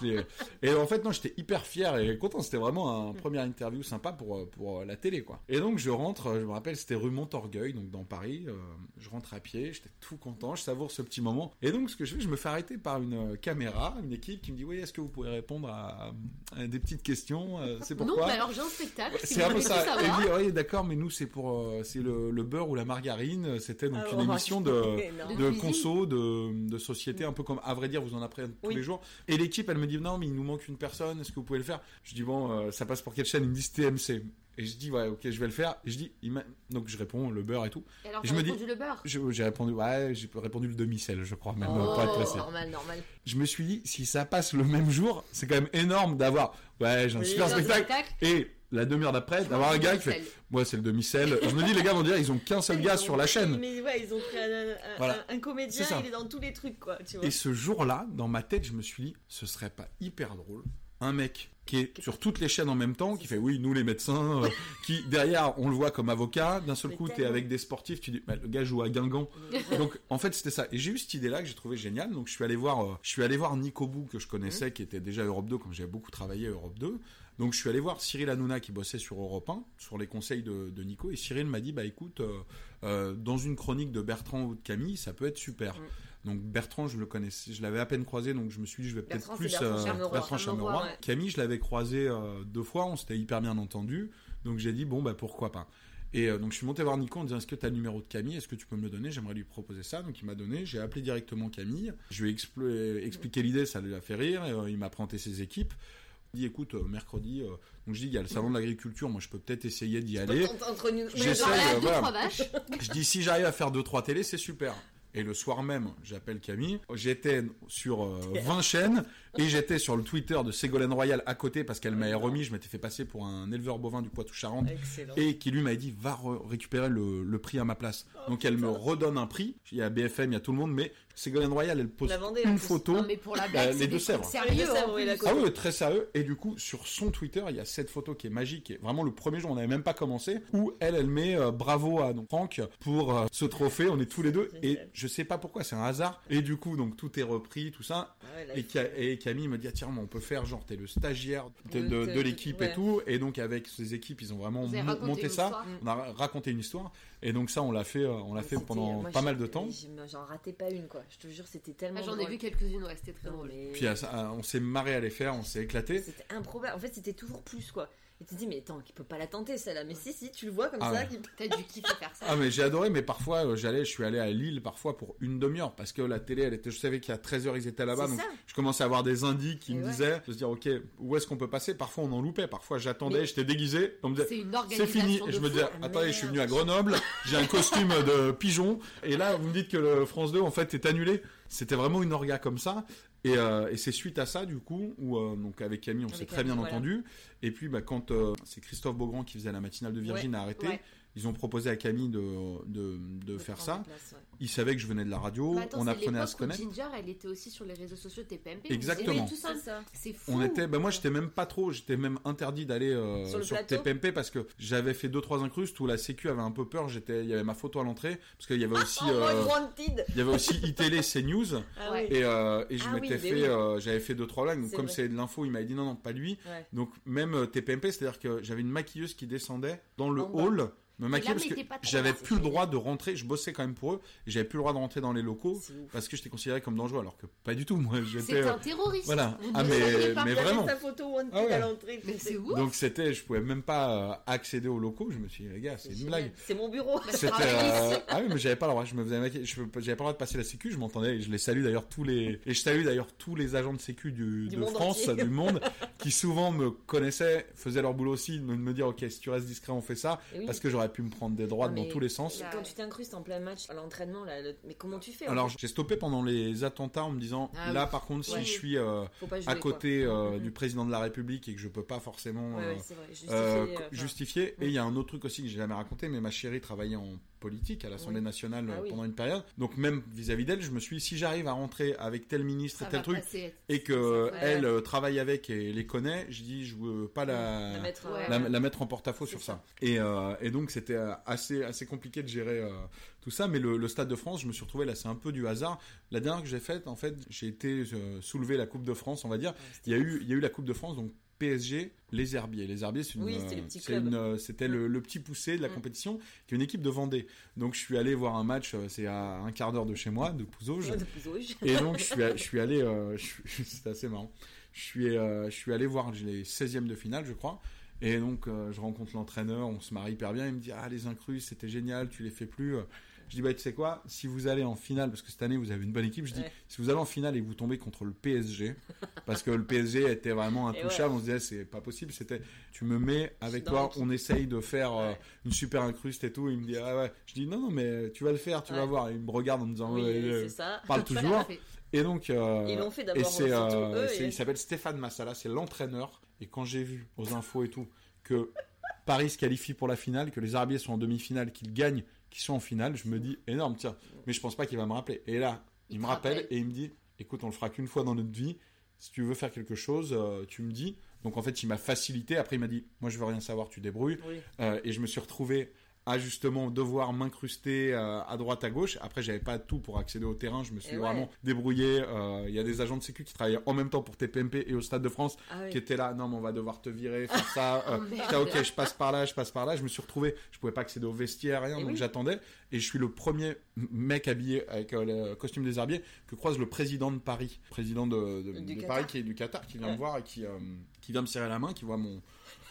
Et en fait, non, j'étais hyper fier et content. C'était vraiment un première interview sympa pour, euh, pour la télé, quoi. Et donc, je rentre, euh, je me rappelle, c'était rue Montorgueil, donc dans Paris. euh, je rentre à pied, j'étais tout content, je savoure ce petit moment. Et donc, ce que je fais, je me fais arrêter par une euh, caméra, une équipe qui me dit, oui, est-ce que vous pouvez répondre à, à des petites questions euh, C'est Non, pourquoi mais alors j'ai un spectacle. si c'est un peu ça. Et dit, oui, d'accord, mais nous, c'est pour, euh, c'est le, le beurre ou la margarine. C'était donc Ah, une ouais. émission de, de cuisine. conso, de, de société, un peu comme, à vrai dire, vous en apprenez tous Oui. les jours. Et l'équipe, elle me dit, non, mais il nous manque une personne, est-ce que vous pouvez le faire? Je dis, bon, euh, ça passe pour quelle chaîne? Ils me disent TMC. Et je dis, ouais, ok, je vais le faire. Et je dis, il donc je réponds, le beurre et tout. Et alors Et je me dis- répondu le beurre? J'ai répondu, ouais, j'ai répondu le demi-sel, je crois, même, Oh, être normal, normal. Je me suis dit, si ça passe le même jour, c'est quand même énorme d'avoir, ouais, j'ai un super spectacle. Et la demi-heure d'après, d'avoir un gars qui fait, moi, c'est le demi-sel. Je me dis, les gars vont dire, ils ont qu'un seul gars sur la chaîne. Mais ouais, ils ont pris un, un- Voilà. un comédien, il est dans tous les trucs, quoi. Tu vois. Et ce jour-là, dans ma tête, je me suis dit, ce serait pas hyper drôle. Un mec qui est sur toutes les chaînes en même temps, qui fait oui, nous les médecins, euh, [laughs] qui derrière, on le voit comme avocat. D'un seul coup, t'es avec des sportifs, tu dis, bah, le gars joue à Guingamp. Donc, en fait, c'était ça. Et j'ai eu cette idée-là que j'ai trouvé géniale. Donc, je suis allé voir, euh, je suis allé voir Nico Bou, que je connaissais, qui était déjà Europe 2 quand j'ai beaucoup travaillé à Europe 2. Donc, je suis allé voir Cyril Hanouna, qui bossait sur Europe 1, sur les conseils de, de Nico. Et Cyril m'a dit, bah, écoute, euh, euh, dans une chronique de Bertrand ou de Camille, ça peut être super. Mm. Donc Bertrand, je le connaissais, je l'avais à peine croisé, donc je me suis dit, je vais peut-être plus Bertrand euh, Chameroy. Bertrand ouais. Camille, je l'avais croisé deux fois, on s'était hyper bien entendu, donc j'ai dit bon bah pourquoi pas. Et donc je suis monté voir Nico en disant est-ce que tu as le numéro de Camille, est-ce que tu peux me le donner, j'aimerais lui proposer ça. Donc il m'a donné, j'ai appelé directement Camille, je lui ai expliqué l'idée, ça lui a fait rire, et, il m'a présenté ses équipes. Dit écoute euh, mercredi, euh, donc je dis il y a le salon de l'agriculture, moi je peux peut-être essayer d'y aller. Entre- nous- euh, deux, trois. Je dis si j'arrive à faire 2-3 télés, c'est super. Et le soir même, j'appelle Camille. J'étais sur euh, 20 chaînes et j'étais sur le Twitter de Ségolène Royal à côté parce qu'elle m'avait remis. Je m'étais fait passer pour un éleveur bovin du Poitou-Charentes et qui lui m'a dit va re- récupérer le, le prix à ma place. Donc elle me redonne un prix. Il y a BFM, il y a tout le monde, mais Ségolène Royal, elle pose Vendée, une photo. Non mais pour la blague, les deux Sèvres. sérieux. Les deux Sèvres, en oui, la Ah oui, très sérieux. Et du coup, sur son Twitter, il y a cette photo qui est magique. Et vraiment, le premier jour, on n'avait même pas commencé. Où elle, elle met euh, bravo à donc, Franck pour euh, ce trophée. On est tous les deux. Et je sais pas pourquoi, c'est un hasard. Et du coup, donc tout est repris, tout ça. Ah ouais, là, Et, Ca- Camille me dit, ah, tiens, on peut faire genre, t'es le stagiaire de, l'équipe ouais. et tout. Et donc, avec ces équipes, ils ont vraiment monté ça. histoire. On a ra- raconté une histoire. Et donc, ça, on l'a fait, euh, on l'a fait pendant moi, pas mal de temps. J'en ratais pas une, quoi. Je te jure, c'était tellement. Ah, J'en ai vu quelques-unes, ouais, c'était très Non, drôle. mais- Puis, à ça, on s'est marré à les faire, on s'est éclaté. C'était improbable. En fait, c'était toujours plus, quoi. Et tu te dis, mais attends, qui peut pas la tenter, celle-là. Mais si, si, tu le vois comme Ah ça. ouais. T'as dû kiffer faire ça. Ah mais j'ai adoré mais parfois euh, j'allais je suis allé à Lille parfois pour une demi-heure parce que la télé elle était je savais qu'à 13h ils étaient là-bas donc ça. je commençais à avoir des indices qui Et me ouais. disaient de se dire OK où est-ce qu'on peut passer? Parfois on en loupait parfois j'attendais j'étais déguisé on me disait C'est une c'est organisation. fini et je me disais Ah, attendez je suis venu à Grenoble j'ai un costume de pigeon et là vous me dites que le France 2 en fait est annulé c'était vraiment une orga comme ça Et, euh, et c'est suite à ça, du coup, où euh, donc avec Camille, on s'est très bien voilà. entendu. Et puis, bah, quand euh, c'est Christophe Beaugrand qui faisait la matinale de Virgin a arrêté, Ouais. Ils ont proposé à Camille de, de, de faire ça. place, ouais. Ils savaient que je venais de la radio, attends, on apprenait à se l'époque où connaître. Ginger, elle était aussi sur les réseaux sociaux TPMP. vous Exactement. tout ça. C'est ça. C'est fou. On était, bah moi j'étais même pas trop, j'étais même interdit d'aller euh, Sur sur, TPMP parce que j'avais fait deux trois incrustes où la Sécu avait un peu peur. J'étais, il y avait ma photo à l'entrée parce qu'il y avait aussi, Oh, euh, il y avait aussi iTélé, [laughs] CNews Ah Ouais. oui. et, euh, et je Ah m'étais fait, oui. euh, j'avais fait deux trois C'est comme c'est de l'info, il m'avait dit non non pas lui. Ouais. Donc même euh, TPMP, c'est-à-dire que j'avais une maquilleuse qui descendait dans le En bas. hall me maquiller là, parce que j'avais plus le droit de rentrer. Je bossais quand même pour eux et j'avais plus le droit de rentrer dans les locaux parce que j'étais considéré comme dangereux alors que pas du tout. Moi j'étais C'est un terroriste. voilà. Vous Ah mais mais vraiment. sa photo Ah ouais. à l'entrée. Mais c'est ouf. Donc c'était, je pouvais même pas euh, accéder aux locaux. Je me suis dit, les gars, c'est une blague. C'est mon bureau. C'était, euh, ah oui, mais j'avais pas le droit. Je me faisais maquiller. J'avais pas le droit de passer la sécu. Je m'entendais. Je les salue d'ailleurs tous les. Et je salue d'ailleurs tous les agents de sécu du, Du de France, entier. du monde, [laughs] qui souvent me connaissaient, faisaient leur boulot aussi, de me, dire, ok, si tu restes discret, on fait ça, oui. parce que j'aurais pu me prendre des droits Ah, dans tous les sens. Là, Quand tu t'incrustes en plein match à l'entraînement, là, le- mais comment tu fais Alors j'ai stoppé pendant les attentats en me disant, Ah là oui. par contre, si Ouais. je suis euh, jouer, à côté euh, du président de la République et que je peux pas forcément Ouais, euh, ouais, c'est vrai. Justifier, Euh, euh. Mm. Et il y a un autre truc aussi que j'ai jamais raconté, mais ma chérie travaillait en politique à l'Assemblée Oui. nationale Ah oui. pendant une période. Donc même vis-à-vis d'elle, je me suis dit, si j'arrive à rentrer avec tel ministre ça et tel truc, passer. et que elle euh, travaille avec et les connaît, je dis, je veux pas la, la mettre, Ouais. la, la mettre en porte-à-faux sur ça. Et, euh, et donc c'était euh, assez, assez compliqué de gérer euh, tout ça. Mais le, le Stade de France, je me suis retrouvé là, c'est un peu du hasard. La dernière que j'ai faite, en fait, j'ai été euh, soulever la Coupe de France, on va dire. ouais, Il y a eu, il y a eu la Coupe de France, donc PSG, les Herbiers. Les Herbiers, c'est une, Oui, c'était c'est une, le, le petit poussé de la compétition, qui est une équipe de Vendée. Donc je suis allé voir un match, euh, c'est à un quart d'heure de chez moi, de Pouzauges. Ouais, de. Et donc je suis, je suis allé, euh, [laughs] c'était assez marrant. Je suis, euh, je suis allé voir les 16e de finale, je crois. Et donc euh, je rencontre l'entraîneur, on se marie hyper bien. Il me dit ah les incrus c'était génial, tu les fais plus. Je dis bah tu sais quoi, si vous allez en finale parce que cette année vous avez une bonne équipe, je dis Ouais. si vous allez en finale et que vous tombez contre le PSG [laughs] parce que le PSG était vraiment intouchable, on se disait c'est pas possible. C'était tu me mets avec toi, on essaye de faire euh, une super incruste et tout. Il me dit ah ouais, je dis non non mais tu vas le faire, tu vas voir. Il me regarde en me disant Oui, c'est ça. parle [laughs] toujours. Et donc, euh, Ils l'ont fait d'abord, euh, et- il s'appelle Stéphane Massala, c'est l'entraîneur. Et quand j'ai vu aux infos et tout que Paris se qualifie pour la finale, que les Arabiers sont en demi-finale, qu'ils gagnent, qu'ils sont en finale, je me dis énorme, tiens. Mais je pense pas qu'il va me rappeler. Et là, il, Il me rappelle rappelle. et il me dit, écoute, on le fera qu'une fois dans notre vie. Si tu veux faire quelque chose, euh, tu me dis. Donc en fait, il m'a facilité. Après, il m'a dit, moi je veux rien savoir, tu débrouilles. Oui. Euh, et je me suis retrouvé à justement devoir m'incruster euh, à droite à gauche. Après, j'avais pas tout pour accéder au terrain. Je me suis ouais. vraiment débrouillé. Euh, Il y a des agents de sécu qui travaillaient en même temps pour TPMP et au Stade de France Ah oui. qui étaient là. Non, mais on va devoir te virer, faire ça. [laughs] Euh, Oh, ok, je passe par là, je passe par là. Je me suis retrouvé. Je pouvais pas accéder au vestiaire, rien. Et donc oui. j'attendais. Et je suis le premier mec habillé avec le costume des herbiers que croise le président de Paris, président de. Paris qui est du Qatar, qui vient Ouais. me voir et qui, qui vient me serrer la main, qui voit mon.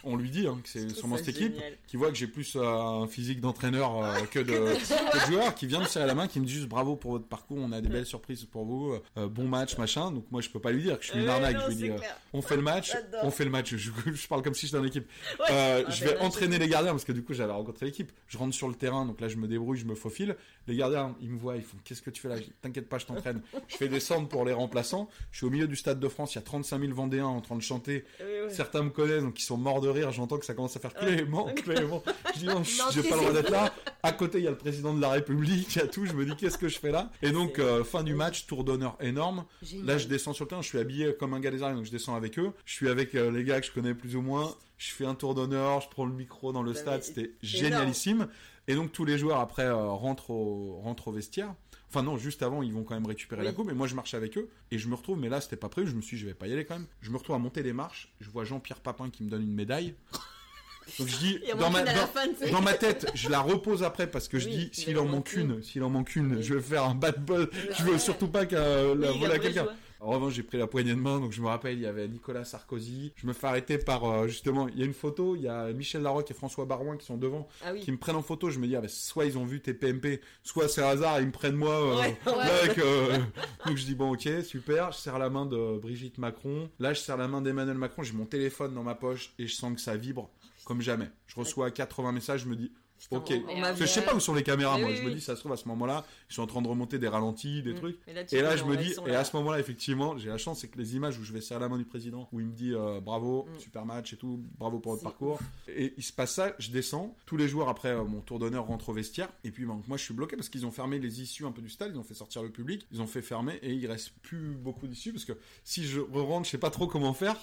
On lui dit hein, que c'est Je sûrement cette équipe génial. qui voit que j'ai plus euh, un physique d'entraîneur euh, que, de, que de joueur, qui vient me serrer la main, qui me dit juste bravo pour votre parcours, on a des belles surprises pour vous, euh, bon match, machin. Donc moi je peux pas lui dire que je suis une arnaque, non, je lui dis on fait le match, on fait le match. Je, [laughs] je parle comme si j'étais dans l'équipe. Ouais. Euh, Ah, je ben vais là, entraîner les gardiens parce que du coup j'avais rencontré l'équipe. Je rentre sur le terrain, donc là je me débrouille, je me faufile. Les gardiens, ils me voient, ils font qu'est-ce que tu fais là? Je T'inquiète pas, je t'entraîne. je fais descendre pour les remplaçants. Je suis au milieu du stade de France, il y a 35 000 Vendéens en train de chanter. Certains me connaissent, donc ils sont morts de rire. J'entends que ça commence à faire Clément, Clément. Je dis [laughs] non, Non, j'ai pas le droit d'être là. À côté, il y a le président de la République, il y a tout. Je me dis qu'est-ce que je fais là? Et donc, euh, fin du match, tour d'honneur énorme. Génial. Là, je descends sur le terrain, je suis habillé comme un gars des arènes, donc je descends avec eux. Je suis avec euh, les gars que je connais plus ou moins. Je fais un tour d'honneur, je prends le micro dans le Bah, stade, c'était génialissime. Et donc tous les joueurs après euh, rentrent, au, rentrent au vestiaire. Enfin non, juste avant, ils vont quand même récupérer Oui. la coupe. Et moi, je marche avec eux. Et je me retrouve, mais là, c'était pas prévu. Je me suis dit, je vais pas y aller quand même. Je me retrouve à monter les marches. Je vois Jean-Pierre Papin qui me donne une médaille. [laughs] Donc je dis, dans ma, dans- fin, dans tête, je la repose après parce que je Oui, dis, il s'il en manque une, s'il en manque une, Oui. je vais faire un bad ball. [laughs] Je veux surtout pas qu'elle la Oui, vole à Gabriel quelqu'un. En revanche, j'ai pris la poignée de main, donc je me rappelle, il y avait Nicolas Sarkozy. Je me fais arrêter par, euh, justement, il y a une photo, il y a Michel Larocque et François Barouin qui sont devant, Ah oui. qui me prennent en photo. Je me dis, ah, bah, soit ils ont vu tes PMP, soit c'est hasard, ils me prennent moi. euh, Ouais. là, [laughs] Ouais. avec, euh, [laughs] donc je dis, bon, ok, super. Je serre la main de Brigitte Macron. Là, je serre la main d'Emmanuel Macron. J'ai mon téléphone dans ma poche et je sens que ça vibre comme jamais. Je reçois 80 messages, je me dis, Putain, Ok. on- on m'a Parce que vu- je sais pas où sont les caméras, Mais moi oui, je me dis, ça se trouve à ce moment-là, je suis en train de remonter des ralentis, des Mm. trucs. Et là, Et je me dis, et là. à ce moment-là, effectivement, j'ai la chance, c'est que les images où je vais serrer la main du président, où il me dit euh, bravo, Mm. super match et tout, bravo pour votre parcours. Et il se passe ça, je descends. Tous les joueurs, après euh, mon tour d'honneur, rentrent au vestiaire. Et puis, ben, moi, je suis bloqué parce qu'ils ont fermé les issues un peu du stade, ils ont fait sortir le public, ils ont fait fermer et il reste plus beaucoup d'issues parce que si je rentre, je sais pas trop comment faire.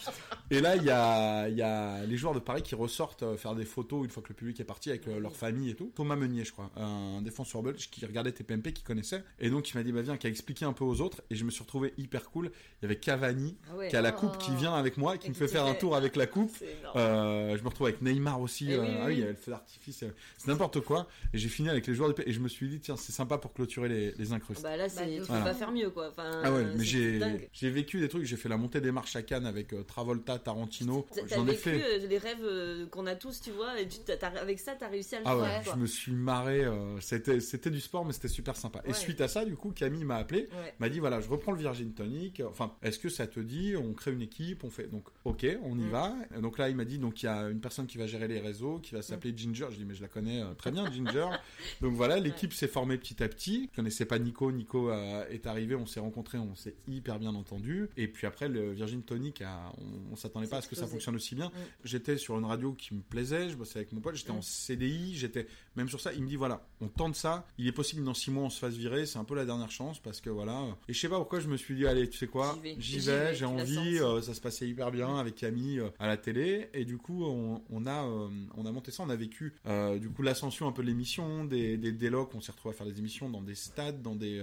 Et là, il y a, il y a les joueurs de Paris qui ressortent euh, faire des photos une fois que le public est parti avec euh, leur famille et tout. Thomas Meunier, je crois, un défenseur belge qui regardait TPMP, qui connaissait. Et donc, il m'a dit, bah viens, qui a expliqué un peu aux autres. Et je me suis retrouvé hyper cool. Il y avait Cavani, Ah ouais. qui a la Oh. coupe, qui vient avec moi, qui me fait faire un tour avec la coupe. Euh, je me retrouve avec Neymar aussi. Eh euh, oui, oui, ah oui, il y avait le feu d'artifice. euh, C'est n'importe quoi. Et j'ai fini avec les joueurs de Et je me suis dit, tiens, c'est sympa pour clôturer les, les incrustes. Bah là, c'est, Bah, tu de peux Voilà. pas faire mieux, quoi. Enfin, Ah ouais, mais j'ai j'ai vécu des trucs, j'ai fait la montée des marches à Cannes avec euh, Travolta, Tarantino, T'as- T'as j'en ai vécu fait. les rêves qu'on a tous, tu vois, et tu, t'as- t'as- avec ça, t'as réussi à le Ah ouais, je me suis marré, euh, c'était c'était du sport mais c'était super sympa. Et suite à ça, du coup, Camille m'a appelé, Ouais. m'a dit voilà, je reprends le Virgin Tonic, enfin, est-ce que ça te dit, on crée une équipe, on fait donc OK, on y Mm. va. Et donc là, il m'a dit donc il y a une personne qui va gérer les réseaux, qui va s'appeler Ginger. Je dis mais je la connais euh, très bien Ginger. [laughs] donc voilà, l'équipe s'est formée petit à petit. Je connaissais pas Nico, Nico euh, est arrivé, on s'est rencontrés, on s'est hyper bien entendu. Et puis après le Virgin Tonic, a, on, on s'attendait pas à ce que ça fonctionne aussi bien. Mm. J'étais sur une radio qui me plaisait, je bossais avec mon pote, j'étais Mm. en CDI, j'étais même sur ça. Il me dit voilà, on tente ça. Il est possible dans six mois on se fasse virer, c'est un peu la dernière chance parce que voilà. Et je sais pas pourquoi je me suis dit allez, tu sais quoi, J'y vais. j'ai envie. euh, ça se passait hyper bien avec Camille euh, à la télé et du coup on, on a euh, on a monté ça, on a vécu du coup l'ascension un peu de l'émission, des des délocs, on s'est retrouvé à faire des émissions dans des stades, dans des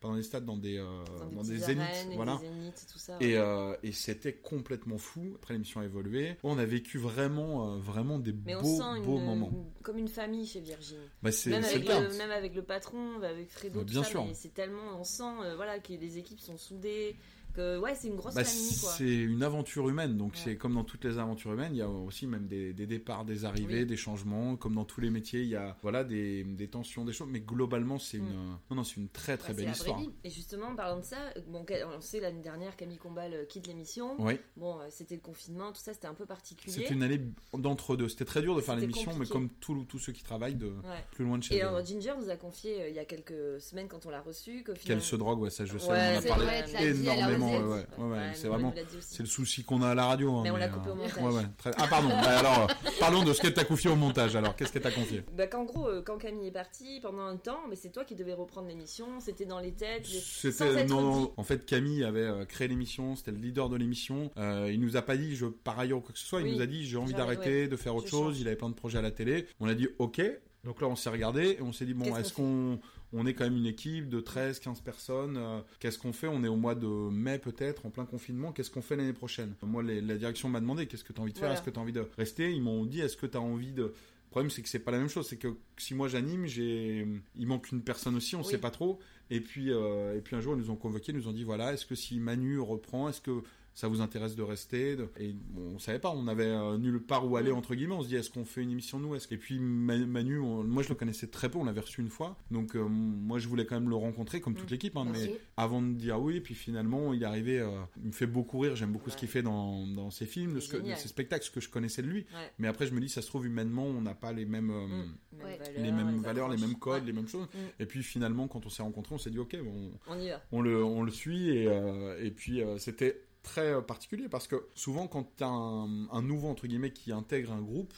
pas dans des stades, dans des dans des zéniths, voilà. Et. Et, c'était complètement fou. Après l'émission a évolué. On a vécu vraiment, vraiment des beaux, beaux moments. une- comme une famille chez Virgin. Bah, Même avec, le même avec le patron, avec Fredo, Bah, tout bien ça, sûr. mais c'est tellement, on sent, euh, voilà, que les équipes sont soudées, que ouais, c'est une grosse Bah, famille, quoi. c'est une aventure humaine, donc Ouais. c'est comme dans toutes les aventures humaines, il y a aussi même des, des départs, des arrivées, Oui. des changements, comme dans tous les métiers, il y a voilà des, des tensions, des choses, mais globalement c'est Mm. une non non c'est une très très Bah, belle histoire. vie. Et justement, en parlant de ça, euh, bon, on sait l'année dernière, Camille Combal euh, quitte l'émission. Oui, Bon, euh, c'était le confinement, tout ça, c'était un peu particulier. c'était une année d'entre deux. C'était très dur de faire C'était l'émission, mais comme tous tous ceux qui travaillent de Ouais. plus loin de chez Et eux. alors, Ginger nous a confié euh, il y a quelques semaines quand on l'a reçu. Qu'elle se drogue, ouais, ça je sais, Ouais, on en a parlé vrai, énormément, ouais, ouais, ouais, c'est vraiment. C'est le souci qu'on a à la radio. hein, Mais on l'a coupé au euh, montage. très- Ah pardon. Bah, alors, euh, parlons de ce qu'elle t'a confié au montage. Alors, qu'est-ce qu'elle t'a confié? Bah, qu'en gros, euh, quand Camille est partie, pendant un temps, mais c'est toi qui devais reprendre l'émission, c'était dans les têtes. C'était non, en fait Camille avait euh, créé l'émission, c'était le leader de l'émission. Euh, il nous a pas dit je pars ailleurs ou quoi que ce soit. Oui. Il nous a dit j'ai envie d'arrêter, de faire autre chose. Il avait plein de projets à la télé. On a dit ok. Donc là on s'est regardé et on s'est dit bon est-ce qu'on on est quand même une équipe de 13, 15 personnes. euh, Qu'est-ce qu'on fait? On est au mois de mai peut-être, en plein confinement. Qu'est-ce qu'on fait l'année prochaine? Moi, les- la direction m'a demandé qu'est-ce que tu as envie de faire? Voilà. Est-ce que tu as envie de rester? Ils m'ont dit est-ce que tu as envie de. Le problème, c'est que c'est pas la même chose. C'est que si moi j'anime, j'ai, il manque une personne aussi, on Oui. sait pas trop. Et puis, euh, et puis un jour, ils nous ont convoqués, ils nous ont dit voilà, est-ce que si Manu reprend, est-ce que ça vous intéresse de rester de- Et bon, on savait pas, on avait euh, nulle part où aller entre guillemets. On se dit est-ce qu'on fait une émission nous est-ce... Et puis Ma- Manu, on- moi je le connaissais très peu, on l'avait reçu une fois, donc euh, moi je voulais quand même le rencontrer comme toute Mm. l'équipe, hein, mais avant de dire oui, puis finalement il est arrivé, euh, il me fait beaucoup rire, j'aime beaucoup ce qu'il fait dans, dans ses films, de, ce que, de Génial. ses spectacles, ce que je connaissais de lui. Ouais. Mais après je me dis ça se trouve humainement on n'a pas les mêmes euh, Mm. Mêmes Ouais. valeurs, les mêmes valeurs, les mêmes codes, Ouais, les mêmes choses. Mm. Et puis finalement, quand on s'est rencontrés, on s'est dit ok, bon, On y va. on le, on le suit et, euh, et puis euh, c'était très euh, particulier parce que souvent quand tu as un, un nouveau entre guillemets qui intègre un groupe,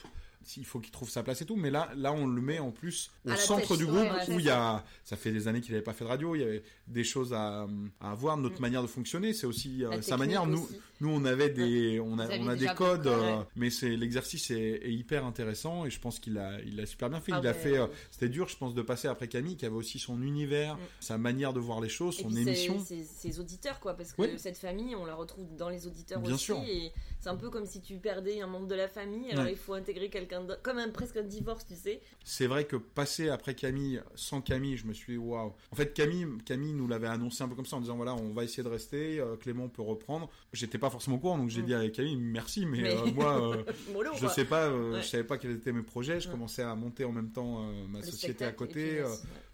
il faut qu'il trouve sa place et tout, mais là, là on le met en plus au centre du groupe ouais, où il y a, ça fait des années qu'il n'avait pas fait de radio, il y avait des choses à, à avoir, notre Mm. manière de fonctionner, c'est aussi euh, sa manière. Nous, aussi. nous on avait des, on a, on a des codes, euh, mais c'est l'exercice est, est hyper intéressant et je pense qu'il a, il a super bien fait. Ah il a fait, euh, c'était dur, je pense, de passer après Camille qui avait aussi son univers, Mm. sa manière de voir les choses, Et son puis émission. c'est ses auditeurs, quoi, parce que cette famille, on la retrouve dans les auditeurs Bien aussi. sûr. Et c'est un peu comme si tu perdais un membre de la famille, alors il faut intégrer quelqu'un comme un, presque un divorce, tu sais. C'est vrai que passer après Camille, sans Camille, je me suis dit waouh. En fait, Camille, Camille nous l'avait annoncé un peu comme ça en disant voilà, on va essayer de rester, euh, Clément peut reprendre. J'étais pas forcément au courant, donc j'ai Mm. dit à Camille merci, mais, Mais- euh, moi, euh, [laughs] je sais pas, Ouais. je savais pas quels étaient mes projets. Je Ouais. commençais à monter en même temps ma Le société à côté. puis.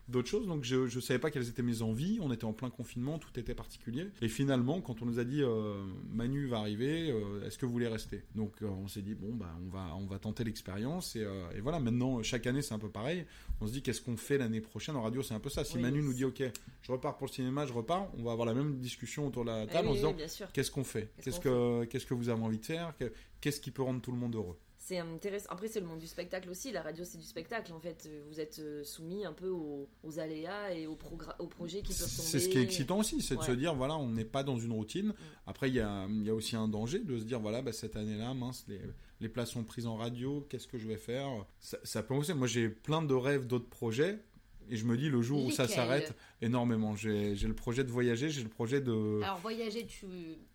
D'autres choses. Donc je je savais pas quelles étaient mes envies. On était en plein confinement, tout était particulier. Et finalement, quand on nous a dit euh, Manu va arriver, euh, est-ce que vous voulez rester? Donc euh, on s'est dit bon bah on va on va tenter l'expérience et, et voilà. Maintenant chaque année c'est un peu pareil. On se dit qu'est-ce qu'on fait l'année prochaine? En radio, c'est un peu ça. Si Oui. Manu nous dit ok, je repars pour le cinéma, je repars, on va avoir la même discussion autour de la Eh table en se disant oui, qu'est-ce qu'on fait, Qu'est-ce que qu'est-ce que vous avez envie de faire, Que- qu'est-ce qui peut rendre tout le monde heureux? C'est intéressant. Après, c'est le monde du spectacle aussi. La radio, c'est du spectacle. En fait, vous êtes euh, soumis un peu aux, aux aléas et aux, projets qui peuvent tomber. C'est ce qui est excitant aussi, c'est de se dire voilà, on n'est pas dans une routine. Après, il y a, il y a aussi un danger de se dire voilà, bah, cette année-là, mince, les, les places sont prises en radio, qu'est-ce que je vais faire? Ça, ça peut aussi. Moi, j'ai plein de rêves d'autres projets. Et je me dis, le jour où ça s'arrête, énormément. J'ai j'ai le projet de voyager, j'ai le projet de. Alors voyager tu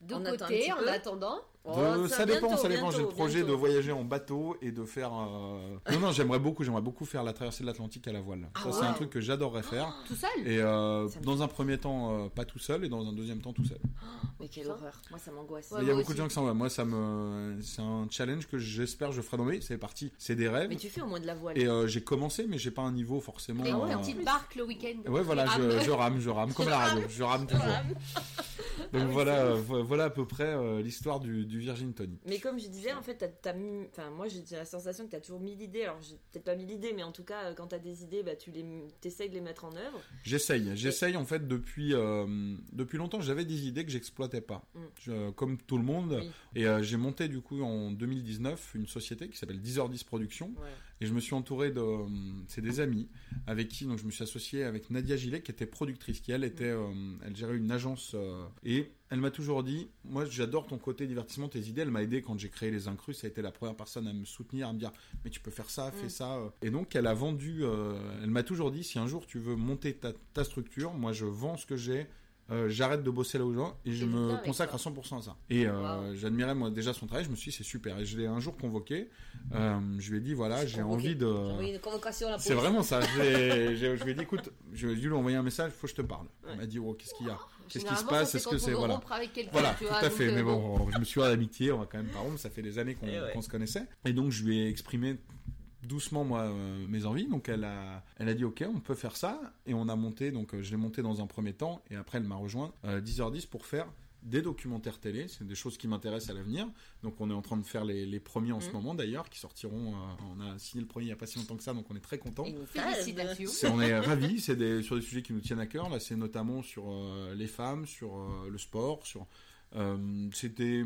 de On côté en peu. attendant. Oh, de- ça, dépend, bientôt, ça dépend. J'ai le bientôt, projet de voyager en bateau et de faire. euh, Non, non, j'aimerais beaucoup, j'aimerais beaucoup faire la traversée de l'Atlantique à la voile. Ah ça, c'est un ouais. truc que j'adorerais faire. Tout seul Et euh, dans un premier temps, euh, pas tout seul, et dans un deuxième temps, tout seul. Mais quelle Ça. horreur. Moi, ça m'angoisse. Ouais, il y a beaucoup de gens qui s'en vont. Moi, ça me, c'est un challenge que j'espère je ferai dans ma vie. C'est parti, c'est des rêves. Mais tu fais au moins de la voile. Et euh, j'ai commencé, mais j'ai pas un niveau forcément. Avec euh, une petite barque le week-end. Ouais, voilà, je, rame, je rame, comme la [laughs] radio, je rame toujours. Donc Ah voilà, euh, voilà à peu près euh, l'histoire du, du Virgin Tonic. Mais comme je disais, en fait, t'as, t'as mis... enfin, moi j'ai la sensation que t'as toujours mis l'idée. Alors, j'ai peut-être pas mis l'idée, mais en tout cas, euh, quand t'as des idées, bah, tu les... t'essayes de les mettre en œuvre. J'essaye, j'essaye en fait depuis euh, depuis longtemps. J'avais des idées que j'exploitais pas, Mm. Je- comme tout le monde. Oui. Et euh, j'ai monté du coup en 2019 une société qui s'appelle 10h10 Productions. Et je me suis entouré de. euh, C'est des amis avec qui donc je me suis associé avec Nadia Gillet qui était productrice, qui elle était. euh, elle gérait une agence. euh, et elle m'a toujours dit Moi j'adore ton côté divertissement, tes idées. Elle m'a aidé quand j'ai créé Les Incrus. Ça a été la première personne à me soutenir, à me dire Mais tu peux faire ça, fais Mm. ça. euh. Et donc elle a vendu. euh, elle m'a toujours dit Si un jour tu veux monter ta, ta structure, moi je vends ce que j'ai. euh, j'arrête de bosser là où je et je me consacre à toi. 100% à ça. Et euh, Wow. j'admirais moi déjà son travail, je me suis dit c'est super. Et je l'ai un jour convoqué, je lui ai dit voilà, j'ai envie de... J'ai envoyé une convocation à la C'est vraiment ça. [laughs] Je lui ai dit, écoute, je lui ai lui envoyer un message, il faut que je te parle. Ouais. Elle m'a dit, oh, qu'est-ce qu'il y a? Qu'est-ce qui se passe Est-ce que c'est. Voilà. Voilà, tout à fait. euh, Mais bon, je me suis à l'amitié, on va quand même pas ça fait des années qu'on Eh qu'on se connaissait. Et donc, je lui ai exprimé doucement moi euh, mes envies donc elle a elle a dit ok on peut faire ça et on a monté donc euh, je l'ai monté dans un premier temps et après elle m'a rejoint euh, 10h10 pour faire des documentaires télé, c'est des choses qui m'intéressent à l'avenir. Donc on est en train de faire les, les premiers en ce Mhm. moment d'ailleurs, qui sortiront. euh, on a signé le premier il n'y a pas si longtemps que ça, donc on est très content. Félicitations. On est [laughs] ravis, c'est des, sur des sujets qui nous tiennent à cœur. Là, c'est notamment sur euh, les femmes, sur euh, le sport, sur. euh, C'était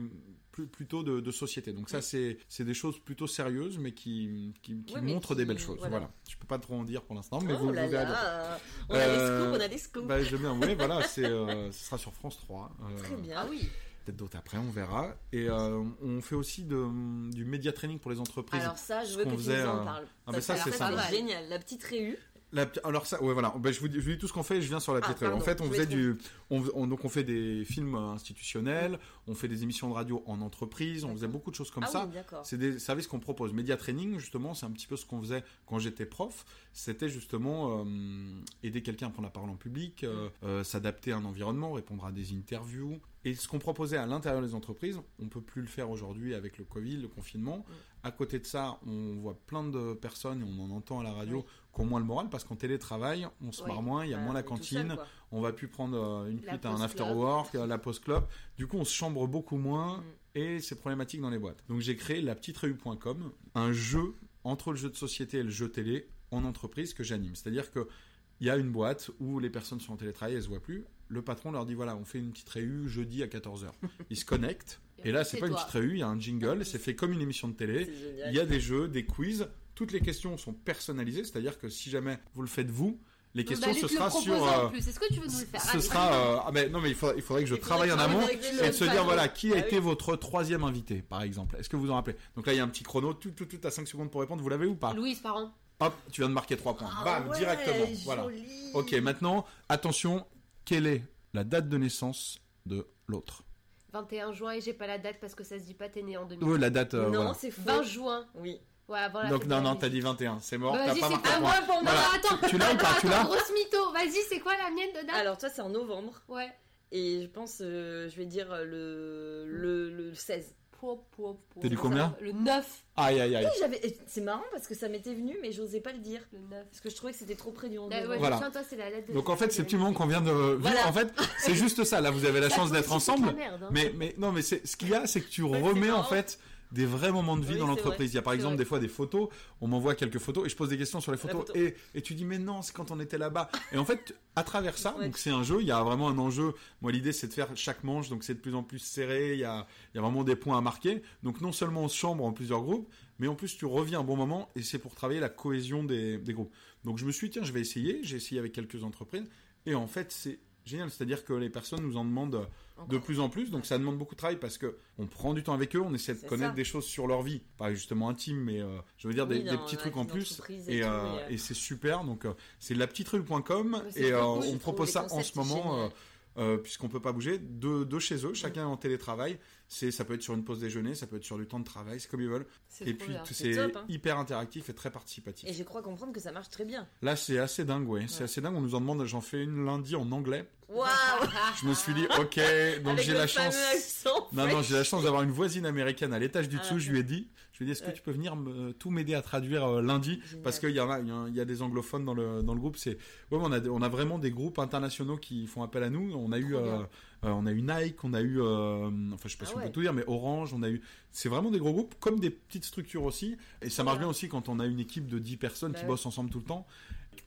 plus, plutôt de, de société. Donc ça, c'est des choses plutôt sérieuses, mais qui, qui, qui Ouais, mais montrent qui- des belles choses. voilà. Voilà. Je peux pas trop en dire pour l'instant, mais Oh vous, là vous là, on a des Euh, scoops, on a des scoops. Bah, j'aime bien. Oui, [laughs] voilà, c'est, euh, ce sera sur France 3. euh, Très bien. Ah oui. Peut-être d'autres après, on verra. Et euh, on fait aussi de, du média training pour les entreprises. Alors ça, je veux que tu faisait, nous en parles. ah, mais ça, c'est ça, c'est génial. La petite réu. La- alors ça, ouais voilà. Ben, je vous dis, je vous dis tout ce qu'on fait. Je viens sur la Ah, petite. En fait, on faisait du, on, on- donc on fait des films institutionnels, on fait des émissions de radio en entreprise, on faisait beaucoup de choses comme ah ça. oui. C'est des services qu'on propose. Média training, justement, c'est un petit peu ce qu'on faisait quand j'étais prof. C'était justement euh, aider quelqu'un à prendre la parole en public, euh, euh, s'adapter à un environnement, répondre à des interviews. Et ce qu'on proposait à l'intérieur des entreprises, on peut plus le faire aujourd'hui avec le Covid, le confinement. À côté de ça, on voit plein de personnes et on en entend à la radio Oui. Qui ont moins le moral parce qu'en télétravail, on se marre moins, il y a Bah, moins la cantine, seul, on va plus prendre euh, une cuite à un after work, euh, la post club. Du coup, on se chambre beaucoup moins Mm. et c'est problématique dans les boîtes. Donc j'ai créé la petite réu.com, un jeu entre le jeu de société et le jeu télé en entreprise que j'anime. C'est-à-dire que il y a une boîte où les personnes sont en télétravail, elles se voient plus. Le patron leur dit voilà, on fait une petite réu jeudi à 14h. Ils se connectent [laughs] et là c'est pas une petite réu, il y a un jingle, c'est [laughs] fait comme une émission de télé. Il y a des jeux, des quiz, toutes les questions sont personnalisées, c'est-à-dire que si jamais vous le faites vous, les Bah, questions lui ce sera sur en euh, plus. Est-ce que tu veux nous le faire ce Allez. sera euh, ah mais non mais il faudrait, il faudrait que je faudrait travaille en amont et de se dire voilà qui a Ah été oui. votre troisième invité par exemple est-ce que vous en rappelez? Donc là il y a un petit chrono tout tout tout à 5 secondes pour répondre vous l'avez ou pas? Louise Parent. hop tu viens de marquer 3 points Ah bam ouais, directement voilà joli. ok maintenant attention quelle est la date de naissance de l'autre? 21 juin et j'ai pas la date parce que ça se dit pas t'es né en 2000. oui la date euh, Non, voilà. c'est faux. 20 juin. Oui. Ouais, avant la donc non non t'as dit 21 c'est mort Bah, t'as Vas-y, pas c'est marqué un moi pour moi. Voilà. Attends, tu l'as ou pas tu l'as grosse mytho. Vas-y, c'est quoi la mienne de date Alors toi, c'est en novembre. Ouais. Et je pense, euh, je vais dire euh, le, le, le 16. Po, po, po. T'as dit combien? Le 9. Aïe, aïe, aïe. Oui, et C'est marrant parce que ça m'était venu, mais j'osais pas le dire. Le 9. Parce que je trouvais que c'était trop près du Bah, rendez-vous. ouais, Voilà. tiens, toi, c'est la lettre de Donc en fait, c'est le petit moment qu'on vient de vivre. Voilà. En fait, c'est juste ça. Là, vous avez la Ça chance d'être ensemble. merde, hein. Mais, mais non, mais ce qu'il y a, c'est que tu remets en fait des vrais moments de vie Oui, dans l'entreprise. Il y a par exemple vrai. des fois des photos, on m'envoie quelques photos et je pose des questions sur les photos photo. et, et tu dis mais non, c'est quand on était là-bas. Et en fait, à travers ça, donc c'est un jeu, il y a vraiment un enjeu. Moi, l'idée c'est de faire chaque manche, donc c'est de plus en plus serré, il y a, il y a vraiment des points à marquer. Donc non seulement on se chambre en plusieurs groupes, mais en plus tu reviens un bon moment et c'est pour travailler la cohésion des, des groupes. Donc je me suis dit, tiens, je vais essayer, j'ai essayé avec quelques entreprises et en fait c'est génial, c'est-à-dire que les personnes nous en demandent de plus en plus, donc ça demande beaucoup de travail parce que on prend du temps avec eux, on essaie de connaître ça. des choses sur leur vie, pas justement intime, mais euh, je veux dire des, Oui, des dans petits trucs en plus, et et, euh, et c'est super. Donc euh, c'est la petite rue.com Ouais, c'est et cool, on propose ça en ce moment. euh, euh, puisqu'on peut pas bouger, de, de chez eux, chacun en télétravail. C'est, ça peut être sur une pause déjeuner, ça peut être sur du temps de travail, c'est comme ils veulent. Et puis c'est, hein. hyper interactif et très participatif. Et je crois comprendre que ça marche très bien. Là, c'est assez dingue, ouais. C'est assez dingue. On nous en demande. J'en fais une lundi en anglais. Waouh Je me suis dit, ok, donc j'ai la chance. accent Non, non, j'ai la chance d'avoir une voisine américaine à l'étage du Ah, dessous. Je lui ai dit, je lui ai dit, est-ce que Ouais. tu peux venir me, tout m'aider à traduire euh, lundi? Génial. Parce qu'il y, en a- il y, a- il y a des anglophones dans le, dans le groupe. C'est, ouais, on a, on a vraiment des groupes internationaux qui font appel à nous. On a eu, Trop euh, on a eu Nike, on a eu, euh, enfin, je sais pas Ah si on peut tout dire, mais Orange, on a eu. C'est vraiment des gros groupes, comme des petites structures aussi. Et ça marche bien. bien aussi quand on a une équipe de 10 personnes Bah qui ouais. bossent ensemble tout le temps.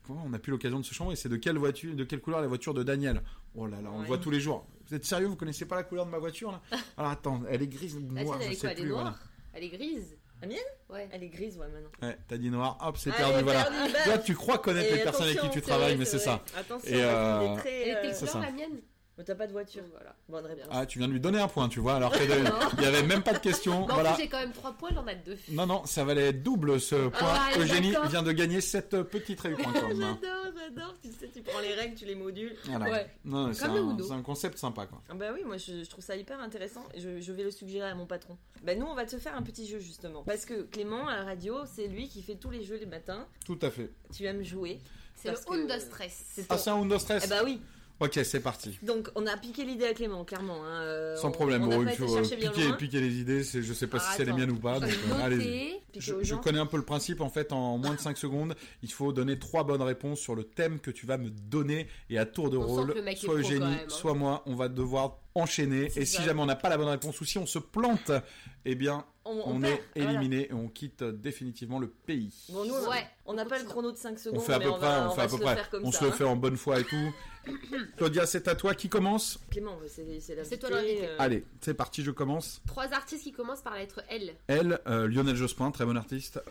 On n'a plus l'occasion de se changer. C'est de quelle voiture, de quelle couleur la voiture de Daniel? Oh là là, on le voit tous les jours. Vous êtes sérieux? Vous connaissez pas la couleur de ma voiture là? [laughs] Alors attends, elle est grise ou La noire elle Je est sais quoi Elle est voilà. noire? Elle est grise La mienne? Ouais. Elle est grise, ouais, maintenant. Ouais, t'as dit noir, hop, c'est Allez, perdu. Voilà. perdu, bah. Toi, tu crois connaître Et les personnes avec qui tu travailles, vrai, mais c'est ça. Attention, Et, euh, est très, Elle euh, était c'est couleur ça. la mienne t'as pas de voiture. Voilà. Bonne réponse. Ah, tu viens de lui donner un point, tu vois, alors qu'il [laughs] y avait même pas de question. En voilà. j'ai quand même 3 points, j'en ai 2. Non, non, ça valait double ce point. Ah, Eugénie vient de gagner cette petite réu.com. J'adore, j'adore. Tu sais, tu prends les règles, tu les modules. Voilà. Ouais. Non, c'est un, Uno. c'est un concept sympa, quoi. Ah bah oui, moi je, je trouve ça hyper intéressant et je, je vais le suggérer à mon patron. Bah nous on va te faire un petit jeu justement. Parce que Clément à la radio, c'est lui qui fait tous les jeux les matins. Tout à fait. Tu aimes jouer. C'est le que- Honda Stress. C'est Ah, c'est un Windows Stress Eh bah oui. Ok, c'est parti. Donc on a piqué l'idée à Clément, clairement. hein. Euh, Sans on- problème. On Bon, pas il faut bien piquer, piquer les idées. C'est, je sais pas Ah, si c'est les miennes ou pas. Donc, euh. Piquer Je, je connais un peu le principe en fait en moins de 5 secondes il faut donner trois bonnes réponses sur le thème que tu vas me donner et à tour de On rôle soit Eugénie même, hein. soit moi on va devoir enchaîner et si jamais on n'a pas la bonne réponse ou si on se plante eh bien On, est Voilà. éliminé et on quitte définitivement le pays Bon, nous, on- Ouais. on n'a pas le chrono de 5 secondes. on fait à mais peu on près va, on on fait à peu se près on ça. se le hein. fait en bonne foi et tout [coughs] Claudia c'est à toi qui commence Clément, c'est c'est la C'est toi l'invité. allez c'est parti je commence Trois artistes qui commencent par la lettre L. elle euh, Lionel Jospin très bon artiste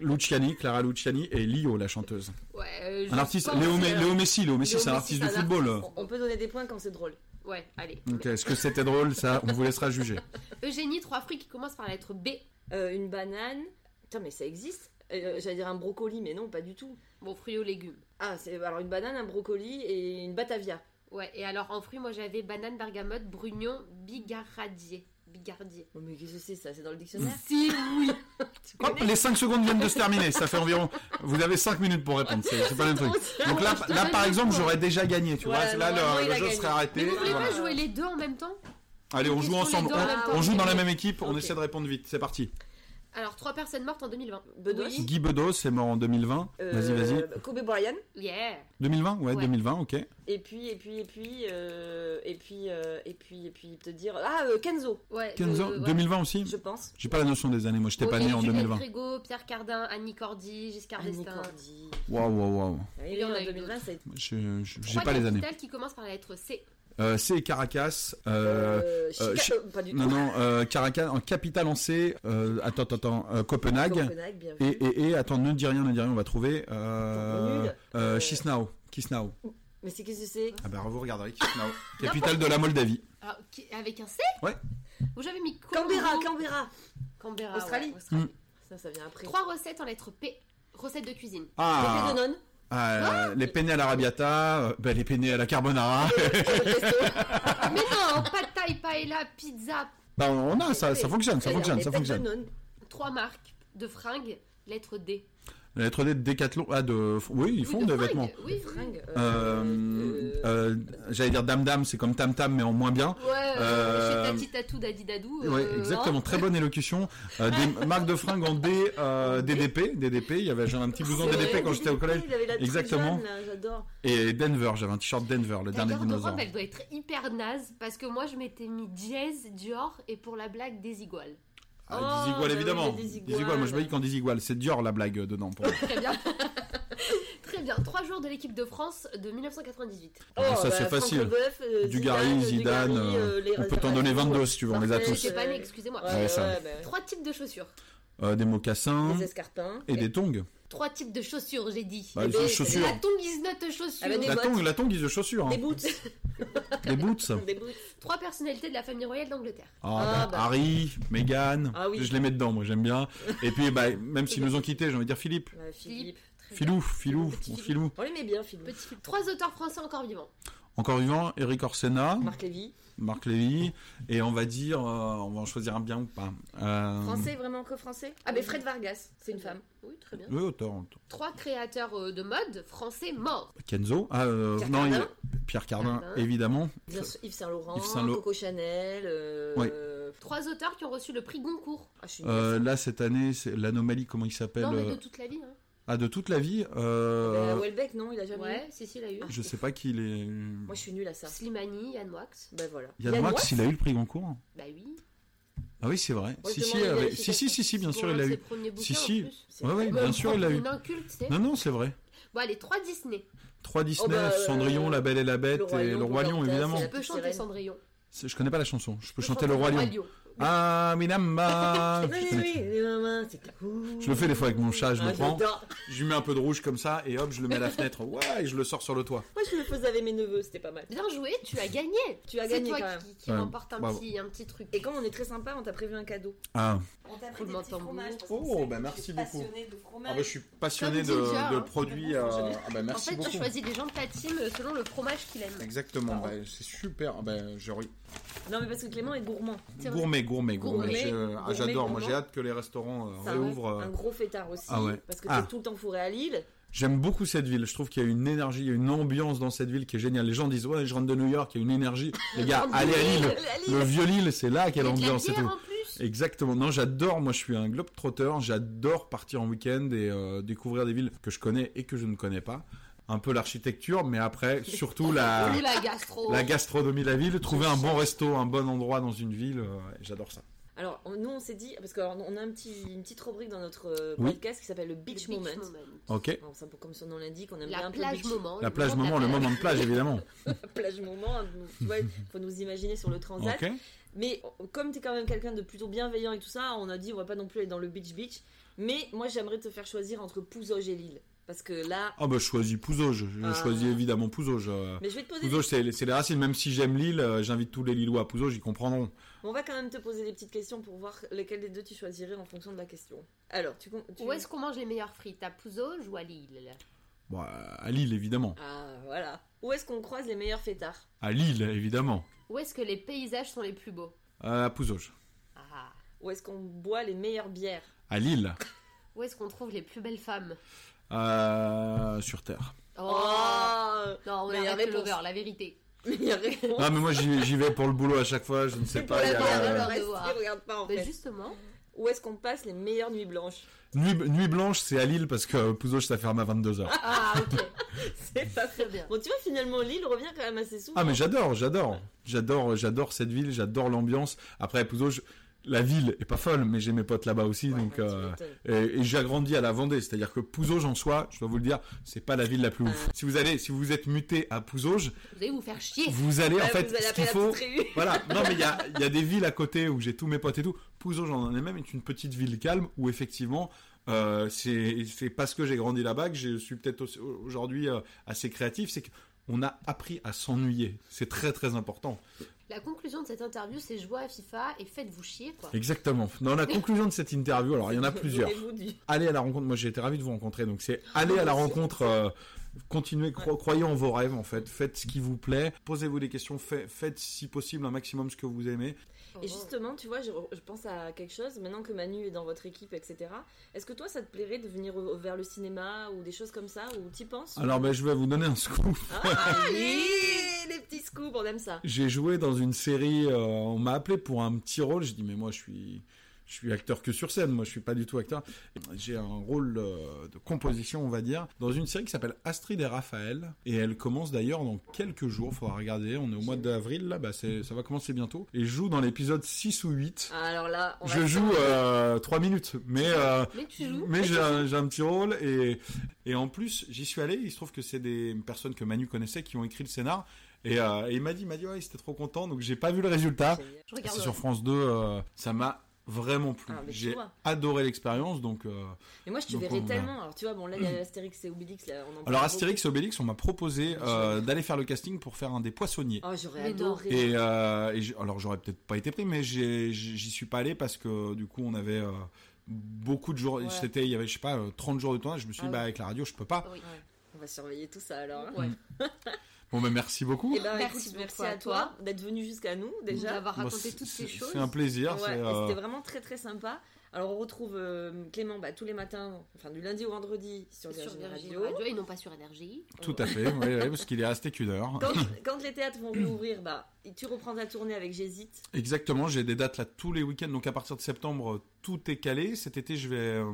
Luciani Clara Luciani et Lio la chanteuse Ouais. euh, un artiste Léo, Me- Léo Messi Léo Messi Léo c'est un artiste de un football On, on peut donner des points quand c'est drôle. Ouais, allez. Ok, est-ce que c'était drôle ça On vous laissera juger. [laughs] Eugénie, trois fruits qui commencent par la lettre B. Euh, une banane. Putain, mais ça existe. Euh, J'allais dire un brocoli, mais non, pas du tout. Bon, fruits aux légumes. Ah, c'est alors une banane, un brocoli et une batavia. Ouais, et alors en fruits, moi j'avais banane, bergamote, brugnon, bigaradier. Bigardier. Oh, mais qu'est-ce que c'est ça? C'est dans le dictionnaire? Si, oui. [laughs] Hop, les 5 secondes viennent de se terminer. Ça fait environ. Vous avez 5 minutes pour répondre. C'est c'est pas le truc. Donc là, là par le exemple, j'aurais déjà gagné. Tu Voilà, vois, là, le, jeu gagné. serait arrêté. Mais vous voulez Voilà. pas jouer les deux en même temps? Allez, on joue ensemble. même On, joue dans la même équipe. On essaie de répondre vite. C'est parti. Alors, trois personnes mortes en 2020. Bedos Oui. Guy Bedos c'est mort en 2020. Euh, Vas-y, vas-y. Kobe Bryant. Yeah. 2020 ouais, Ouais. 2020, ok. Et puis, et puis, et puis, euh, et puis, euh, et puis, et puis, te dire. Ah, euh, Kenzo, Ouais. Kenzo, le- ouais. 2020 aussi je pense. J'ai pas la notion des années. Moi, j'étais pas Ok, né en Juliette 2020. Grégo, Pierre Cardin, Annie Cordy, Giscard Annie d'Estaing. Cordy. Waouh, waouh, waouh. Ah, Il y en a en eu 2020, ça a été. Je- je- J'ai pas les années. qui commencent par la lettre C. Euh, c'est Caracas. Euh, Euh, Chica- euh, pas du Non, tout. non, euh, Caracas, en capitale en C. Euh, attends, attends, attends. euh, Copenhague. Copenhague, bien vu. Et, et, et, attends, ne dis rien, ne dis rien, on va trouver. Euh, Nul. Chisinau. Chisinau. Mais c'est qu'est-ce que c'est Ah bah vous regarderez Chisinau. [laughs] Capitale de la Moldavie. Ah, ok, Avec un C Ouais. Vous j'avais mis Canberra. Canberra. Canberra. Australie. ouais, Australie. Mm. Ça, ça vient après. Trois recettes en lettre P. Recettes de cuisine. Ah, de euh, les penne à l'arabiata, euh, bah, les penne à la carbonara. [laughs] [laughs] Mais non, pâte taille, paella, pizza. bah, on a, ça, ça fonctionne, ça fonctionne, ça de fonctionne. Trois marques de fringues. Lettre D. La lettre D de Decathlon. Ah, de. Oui, ils font Oui, de des fringues. vêtements. Oui. Fringues, Euh, euh, euh, J'allais dire Dame Dame, c'est comme Tam Tam, mais en moins bien. Ouais, chez Tati Tatou Dadi Dadou. Ouais, exactement, très bonne élocution. Des [laughs] marques de fringues en D, DDP, DDP. Il y avait j'avais un petit blouson c'est DDP quand j'étais au collège. Il avait la truc Exactement. j'adore. Et Denver, j'avais un t-shirt Denver, le dernier dinosaure. elle doit être hyper naze parce que moi je m'étais mis Jazz, Dior et pour la blague des iguales. Ah, Oh, bah évidemment. oui, moi je me dis qu'en Desigual, c'est Dior la blague euh, dedans. Pour moi. Très bien. [laughs] Très bien. Trois jours de l'équipe de France de 1998. Ah, ça, c'est Franck facile. Euh, Dugarry, Zidane, Zidane, euh, les on peut t'en donner 22 Parfait. si tu veux, on les a tous. Pas excusez-moi. Ouais, ouais, bah, Trois types de chaussures. Euh, des mocassins des escarpins. et des tongs. Trois types de chaussures, j'ai dit. Bah, Eh les ben, chaussures. La tonguisnote chaussures. Ah bah, des La tongue, la tongue, ils de chaussures. Des Hein. boots. Des boots. [laughs] [laughs] Des boots. Trois personnalités de la famille royale d'Angleterre. Ah, Ah, bah, bah. Harry, Meghan, Ah oui. je les mets dedans, moi j'aime bien. [laughs] Et puis, bah, même s'ils nous ont quittés, j'ai envie de dire Philippe. Philippe. Filou. Filou, Philippe. Filou. On l'aimait bien, Philippe. Petit. Trois auteurs français encore vivants. Encore vivant, Eric Orsena, Marc Lévy. Marc Lévy, et on va dire, euh, on va en choisir un bien ou pas. Euh, Français, vraiment que français? Ah, mais Fred Vargas, c'est une femme. Oui, très bien. Oui, auteur. auteur. Trois créateurs euh, de mode français morts. Kenzo, ah, euh, Pierre non, il- Cardin. Pierre Cardin, Cardin. évidemment. Bien sûr, Yves Saint-Laurent, Yves Saint-Laurent. Coco Chanel. euh, Oui. Trois auteurs qui ont reçu le prix Goncourt. Ah, Euh, là, cette année, c'est l'anomalie, comment il s'appelle Non, mais de toute la vie. Hein. Ah, de toute la vie euh, Welbeck, non, il a jamais Ouais, eu? si, si, il a eu. Je sais pas qui il est. Moi, je suis nulle à ça. Slimani, Yann Wax. Ben voilà. Yann Wax, il a eu le prix Goncourt? Bah oui. Ah oui, c'est vrai. Si, je si, si, si, si, si, bien sûr, il a eu. Si, si. Ouais, ouais, bien sûr, il a eu. Inculte. Non, non, c'est vrai. Bon, allez, trois Disney. Trois Disney, bah, euh, Cendrillon, La Belle et la Bête Le et Le Roi Lion, évidemment. la peux chanter. Cendrillon. Je connais pas la chanson. Je peux chanter Le Roi Lion. Ah, Minamba [laughs] Oui, oui, mamans, c'est cool. Je le fais des fois avec mon chat, je Ah, le prends, j'adore. je lui mets un peu de rouge comme ça et hop, je le mets à la fenêtre. Ouais, et je le sors sur le toit. Moi, je le faisais avec mes neveux, c'était pas mal. Bien joué, tu as gagné. Tu as C'est gagné toi quand même. qui, qui Ouais, remporte un bravo. petit, un petit truc. Et comme on est très sympa, on t'a prévu un cadeau. Ah, On t'a pris des petits fromages, parce qu'on Oh, bah, tu merci beaucoup. ah bah, je suis passionné de, hein. produits. euh, Ah bah, En merci fait, tu beaucoup. choisis les gens de ta team selon le fromage qu'il aime. Exactement, bah, c'est super. Bah, j'ai- Non, mais parce que Clément est gourmand. C'est vrai. Gourmet, gourmet, gourmet. Ah, J'adore, moi j'ai hâte que les restaurants euh, C'est réouvrent. euh. un gros fêtard aussi. Ah ouais. Parce que Ah. t'es tout le temps fourré à Lille. J'aime beaucoup cette ville. Je trouve qu'il y a une énergie, une ambiance dans cette ville qui est géniale. Les gens disent ouais, je rentre de New York, il y a une énergie. [laughs] Les gars, allez à Lille. Le vieux Lille, c'est là qu'il y a Et de la l'ambiance et bière tout. Exactement. Non, j'adore. Moi, je suis un globe trotteur. J'adore partir en week-end et euh, découvrir des villes que je connais et que je ne connais pas. Un peu l'architecture, mais après, [laughs] surtout la, la gastro. la gastronomie de la ville. Trouver un bon resto, un bon endroit dans une ville. euh, j'adore ça. Alors, on- nous, on s'est dit, parce qu'on a un petit, une petite rubrique dans notre euh, Oui. podcast qui s'appelle le Le Beach, Moment. Ok. Alors, ça, comme son nom l'indique, on aime bien La un peu plage beach. moment. La le plage moment, le moment de plage, évidemment. [laughs] La plage moment, vois, faut nous imaginer sur le transat. Ok. Mais comme tu es quand même quelqu'un de plutôt bienveillant et tout ça, on a dit on va pas non plus aller dans le beach beach. Mais moi j'aimerais te faire choisir entre Pouzauges et Lille. Parce que là, Ah bah, je choisis Pouzauges. Je Ah. choisis évidemment Pouzauges. euh. mais je vais te poser des- Pouzauges, c'est c'est les racines. Même si j'aime Lille, euh, j'invite tous les Lillois à Pouzauges, ils comprendront. On va quand même te poser des petites questions pour voir lesquelles des deux tu choisirais en fonction de la question. Alors, tu. Où est-ce qu'on mange les meilleures frites? À Pouzauges ou à Lille? Bon, euh, à Lille, évidemment. Ah, voilà. Où est-ce qu'on croise les meilleurs fêtards? À Lille, évidemment. Où est-ce que les paysages sont les plus beaux Euh, à Pouzauges. Ah. Où est-ce qu'on boit les meilleures bières À Lille. [laughs] Où est-ce qu'on trouve les plus belles femmes Euh, sur Terre. Oh, Oh Non, on meilleure arrête le réponse. lover, la vérité. [laughs] Meilleure réponse Ah, mais moi, j'y j'y vais pour le boulot à chaque fois. Je ne sais pas. il y a, regardent pas en Mais fait. justement, Où est-ce qu'on passe les meilleures nuits blanches Nuit, nuit blanche, c'est à Lille parce que Pouzauges, ça ferme à 22h. ah ok, [laughs] C'est pas très bien. Bon, tu vois, finalement, Lille revient quand même assez souvent. Ah, mais j'adore, j'adore. J'adore, j'adore cette ville, j'adore l'ambiance. Après, Pouzauges, la ville est pas folle, mais j'ai mes potes là-bas aussi. Ouais, donc, euh. Et, et j'ai grandi à la Vendée, c'est-à-dire que Pouzauges en soi, je dois vous le dire, c'est pas la ville la plus ouf. Ah. Si vous allez, si vous êtes muté à Pouzauges, Vous allez vous faire chier. vous allez en fait, ce qu'il faut. Voilà, [laughs] non mais il y a, il y a des villes à côté où j'ai tous mes potes et tout. Pouzauges en elle-même est une petite ville calme où effectivement, euh, c'est parce que j'ai grandi là-bas que je suis peut-être aujourd'hui euh, assez créatif, c'est qu'on a appris à s'ennuyer. C'est très très important. La conclusion de cette interview, c'est jouer à FIFA et faites-vous chier quoi. Exactement. Dans la conclusion de cette interview, alors il y en a [laughs] plusieurs. Allez à la rencontre. Moi, j'ai été ravi de vous rencontrer. Donc, c'est aller à la rencontre euh, continuez, cro- croyez en vos rêves en fait, faites ce qui vous plaît, posez-vous des questions, fait- faites si possible un maximum ce que vous aimez. Et justement, tu vois, je, je pense à quelque chose, maintenant que Manu est dans votre équipe, etc. Est-ce que toi, ça te plairait de venir au- vers le cinéma ou des choses comme ça, ou t'y penses? Alors ben, je vais vous donner un scoop. Ah, allez, [laughs] les petits scoops, on aime ça. J'ai joué dans une série, euh, on m'a appelé pour un petit rôle, j'ai dit mais moi je suis je suis acteur que sur scène, moi je suis pas du tout acteur. J'ai un rôle euh, de composition, on va dire, dans une série qui s'appelle Astrid et Raphaël et elle commence d'ailleurs dans quelques jours, faudra regarder, on est au mois d'avril là, bah ça va commencer bientôt et je joue dans l'épisode 6 ou 8. Ah, Alors là, on Je joue euh, 3 minutes, mais euh, Mais tu joues. mais j'ai un, petit rôle et, et en plus j'y suis allé. Il se trouve que c'est des personnes que Manu connaissait qui ont écrit le scénar et, euh, et il m'a dit, il m'a dit ouais, il était trop content. Donc j'ai pas vu le résultat. C'est sur France 2. euh, ça m'a vraiment plu. Ah, j'ai adoré l'expérience. Donc euh, Mais moi, je te verrais on- tellement. Alors, tu vois, bon, là, il y a Astérix et Obélix. Là, on en parle alors Astérix et. Obélix, on m'a proposé euh, d'aller faire le casting pour faire un des poissonniers. Oh, j'aurais adoré. Et, euh, et alors j'aurais peut-être pas été pris, mais j'y suis pas allé parce que du coup on avait euh, beaucoup de jours. Ouais. C'était, il y avait je sais pas euh, 30 jours de tournage. Je me suis Ah dit bah ouais. avec la radio je peux pas. Oui. Ouais. On va surveiller tout ça alors. hein. Ouais. [laughs] [laughs] Bon ben merci beaucoup. Eh ben, Merci écoute, merci à toi d'être venu jusqu'à nous déjà. D'avoir raconté toutes ces choses. C'est un plaisir. Ouais, c'est, et euh, C'était vraiment très très sympa. Alors on retrouve euh, Clément bah, tous les matins, enfin du lundi au vendredi sur sur Virgin Radio. Radio et non pas sur Énergie. Tout à fait, oui, parce qu'il est resté qu'une heure. Quand, quand les théâtres vont réouvrir, bah, tu reprends ta tournée avec J'hésite. Exactement, j'ai des dates là tous les week-ends, donc à partir de septembre, tout est calé. Cet été, je vais, euh,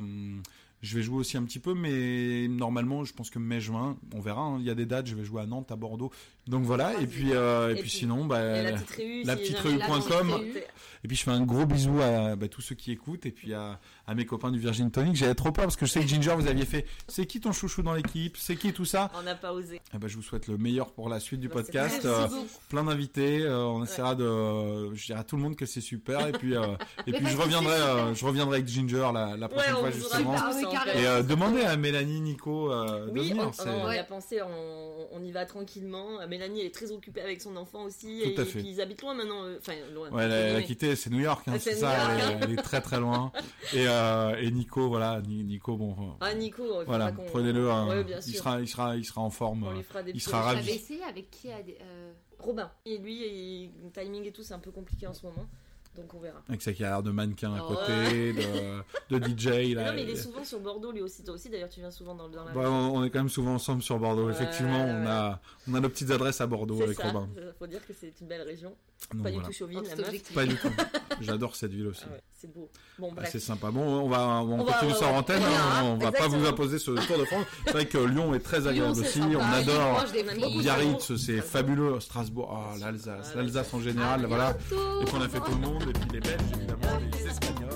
je vais jouer aussi un petit peu, mais normalement, je pense que mai-juin, on verra. hein. Il y a des dates, je vais jouer à Nantes, à Bordeaux. Donc voilà, Ah, et puis, euh, et, Et puis puis, sinon, bah, la petite réu, la si petite jamais- réu.com. La petite réu. et puis je fais un gros bisou à bah, tous ceux qui écoutent, et puis à, à mes copains du Virgin Tonic. J'avais trop peur parce que je sais que Ginger, vous aviez fait, c'est qui ton chouchou dans l'équipe, c'est qui tout ça? On n'a pas osé. Eh ben, je vous souhaite le meilleur pour la suite du Bah, podcast. Euh, plein d'invités. euh, on essaiera de. Je dirai à tout le monde que c'est super. Et puis, euh, [laughs] et puis je reviendrai, euh, je reviendrai avec Ginger la, la prochaine Ouais, fois justement. Ah fait. Et euh, demandez à Mélanie, Nico euh, de Oui, venir. on, c'est- on a pensé, on, on y va tranquillement. Mélanie, elle est très occupée avec son enfant aussi. Tout et, à fait. puis ils habitent loin maintenant. euh, Enfin, loin. Ouais, elle, a quitté, c'est New York, hein, Ah, c'est ça, York, elle, est- elle est très très loin. Et, euh, et Nico, voilà, Ni- Nico, bon, euh, Ah, Nico, il voilà, prenez-le, hein, Ouais, il sera, il sera, il sera en forme. On euh, lui fera des il sera ravi. J'avais essayé avec qui a des- euh, Robin. Et lui, il- le timing et tout, c'est un peu compliqué en ce moment. Donc on verra. Avec sa carrière de mannequin à Ouais. côté, de, de DJ. Là, non, mais il est souvent sur Bordeaux, lui aussi. Toi aussi, d'ailleurs, tu viens souvent dans, dans la. Bah, on on est quand même souvent ensemble sur Bordeaux, Ouais, effectivement. ouais, On, a, on a nos petites adresses à Bordeaux avec ça. Robin. Faut dire que c'est une belle région. Donc, pas voilà. du tout chauvine, en la tout meuf. objectif. Pas du [laughs] tout. J'adore cette ville aussi. Ah ouais, c'est beau. Bon, Ah, c'est sympa. Bon, on va, on continue ouais. antenne. Voilà, hein. On va pas vous imposer ce Tour de France. C'est vrai que Lyon est très agréable aussi. sympa. On Ah, adore. Biarritz, c'est fabuleux. Strasbourg, ah, l'Alsace, Ah, l'Alsace en général, voilà. Et puis on a fait tout le monde, et puis les Belges, évidemment, les Espagnols.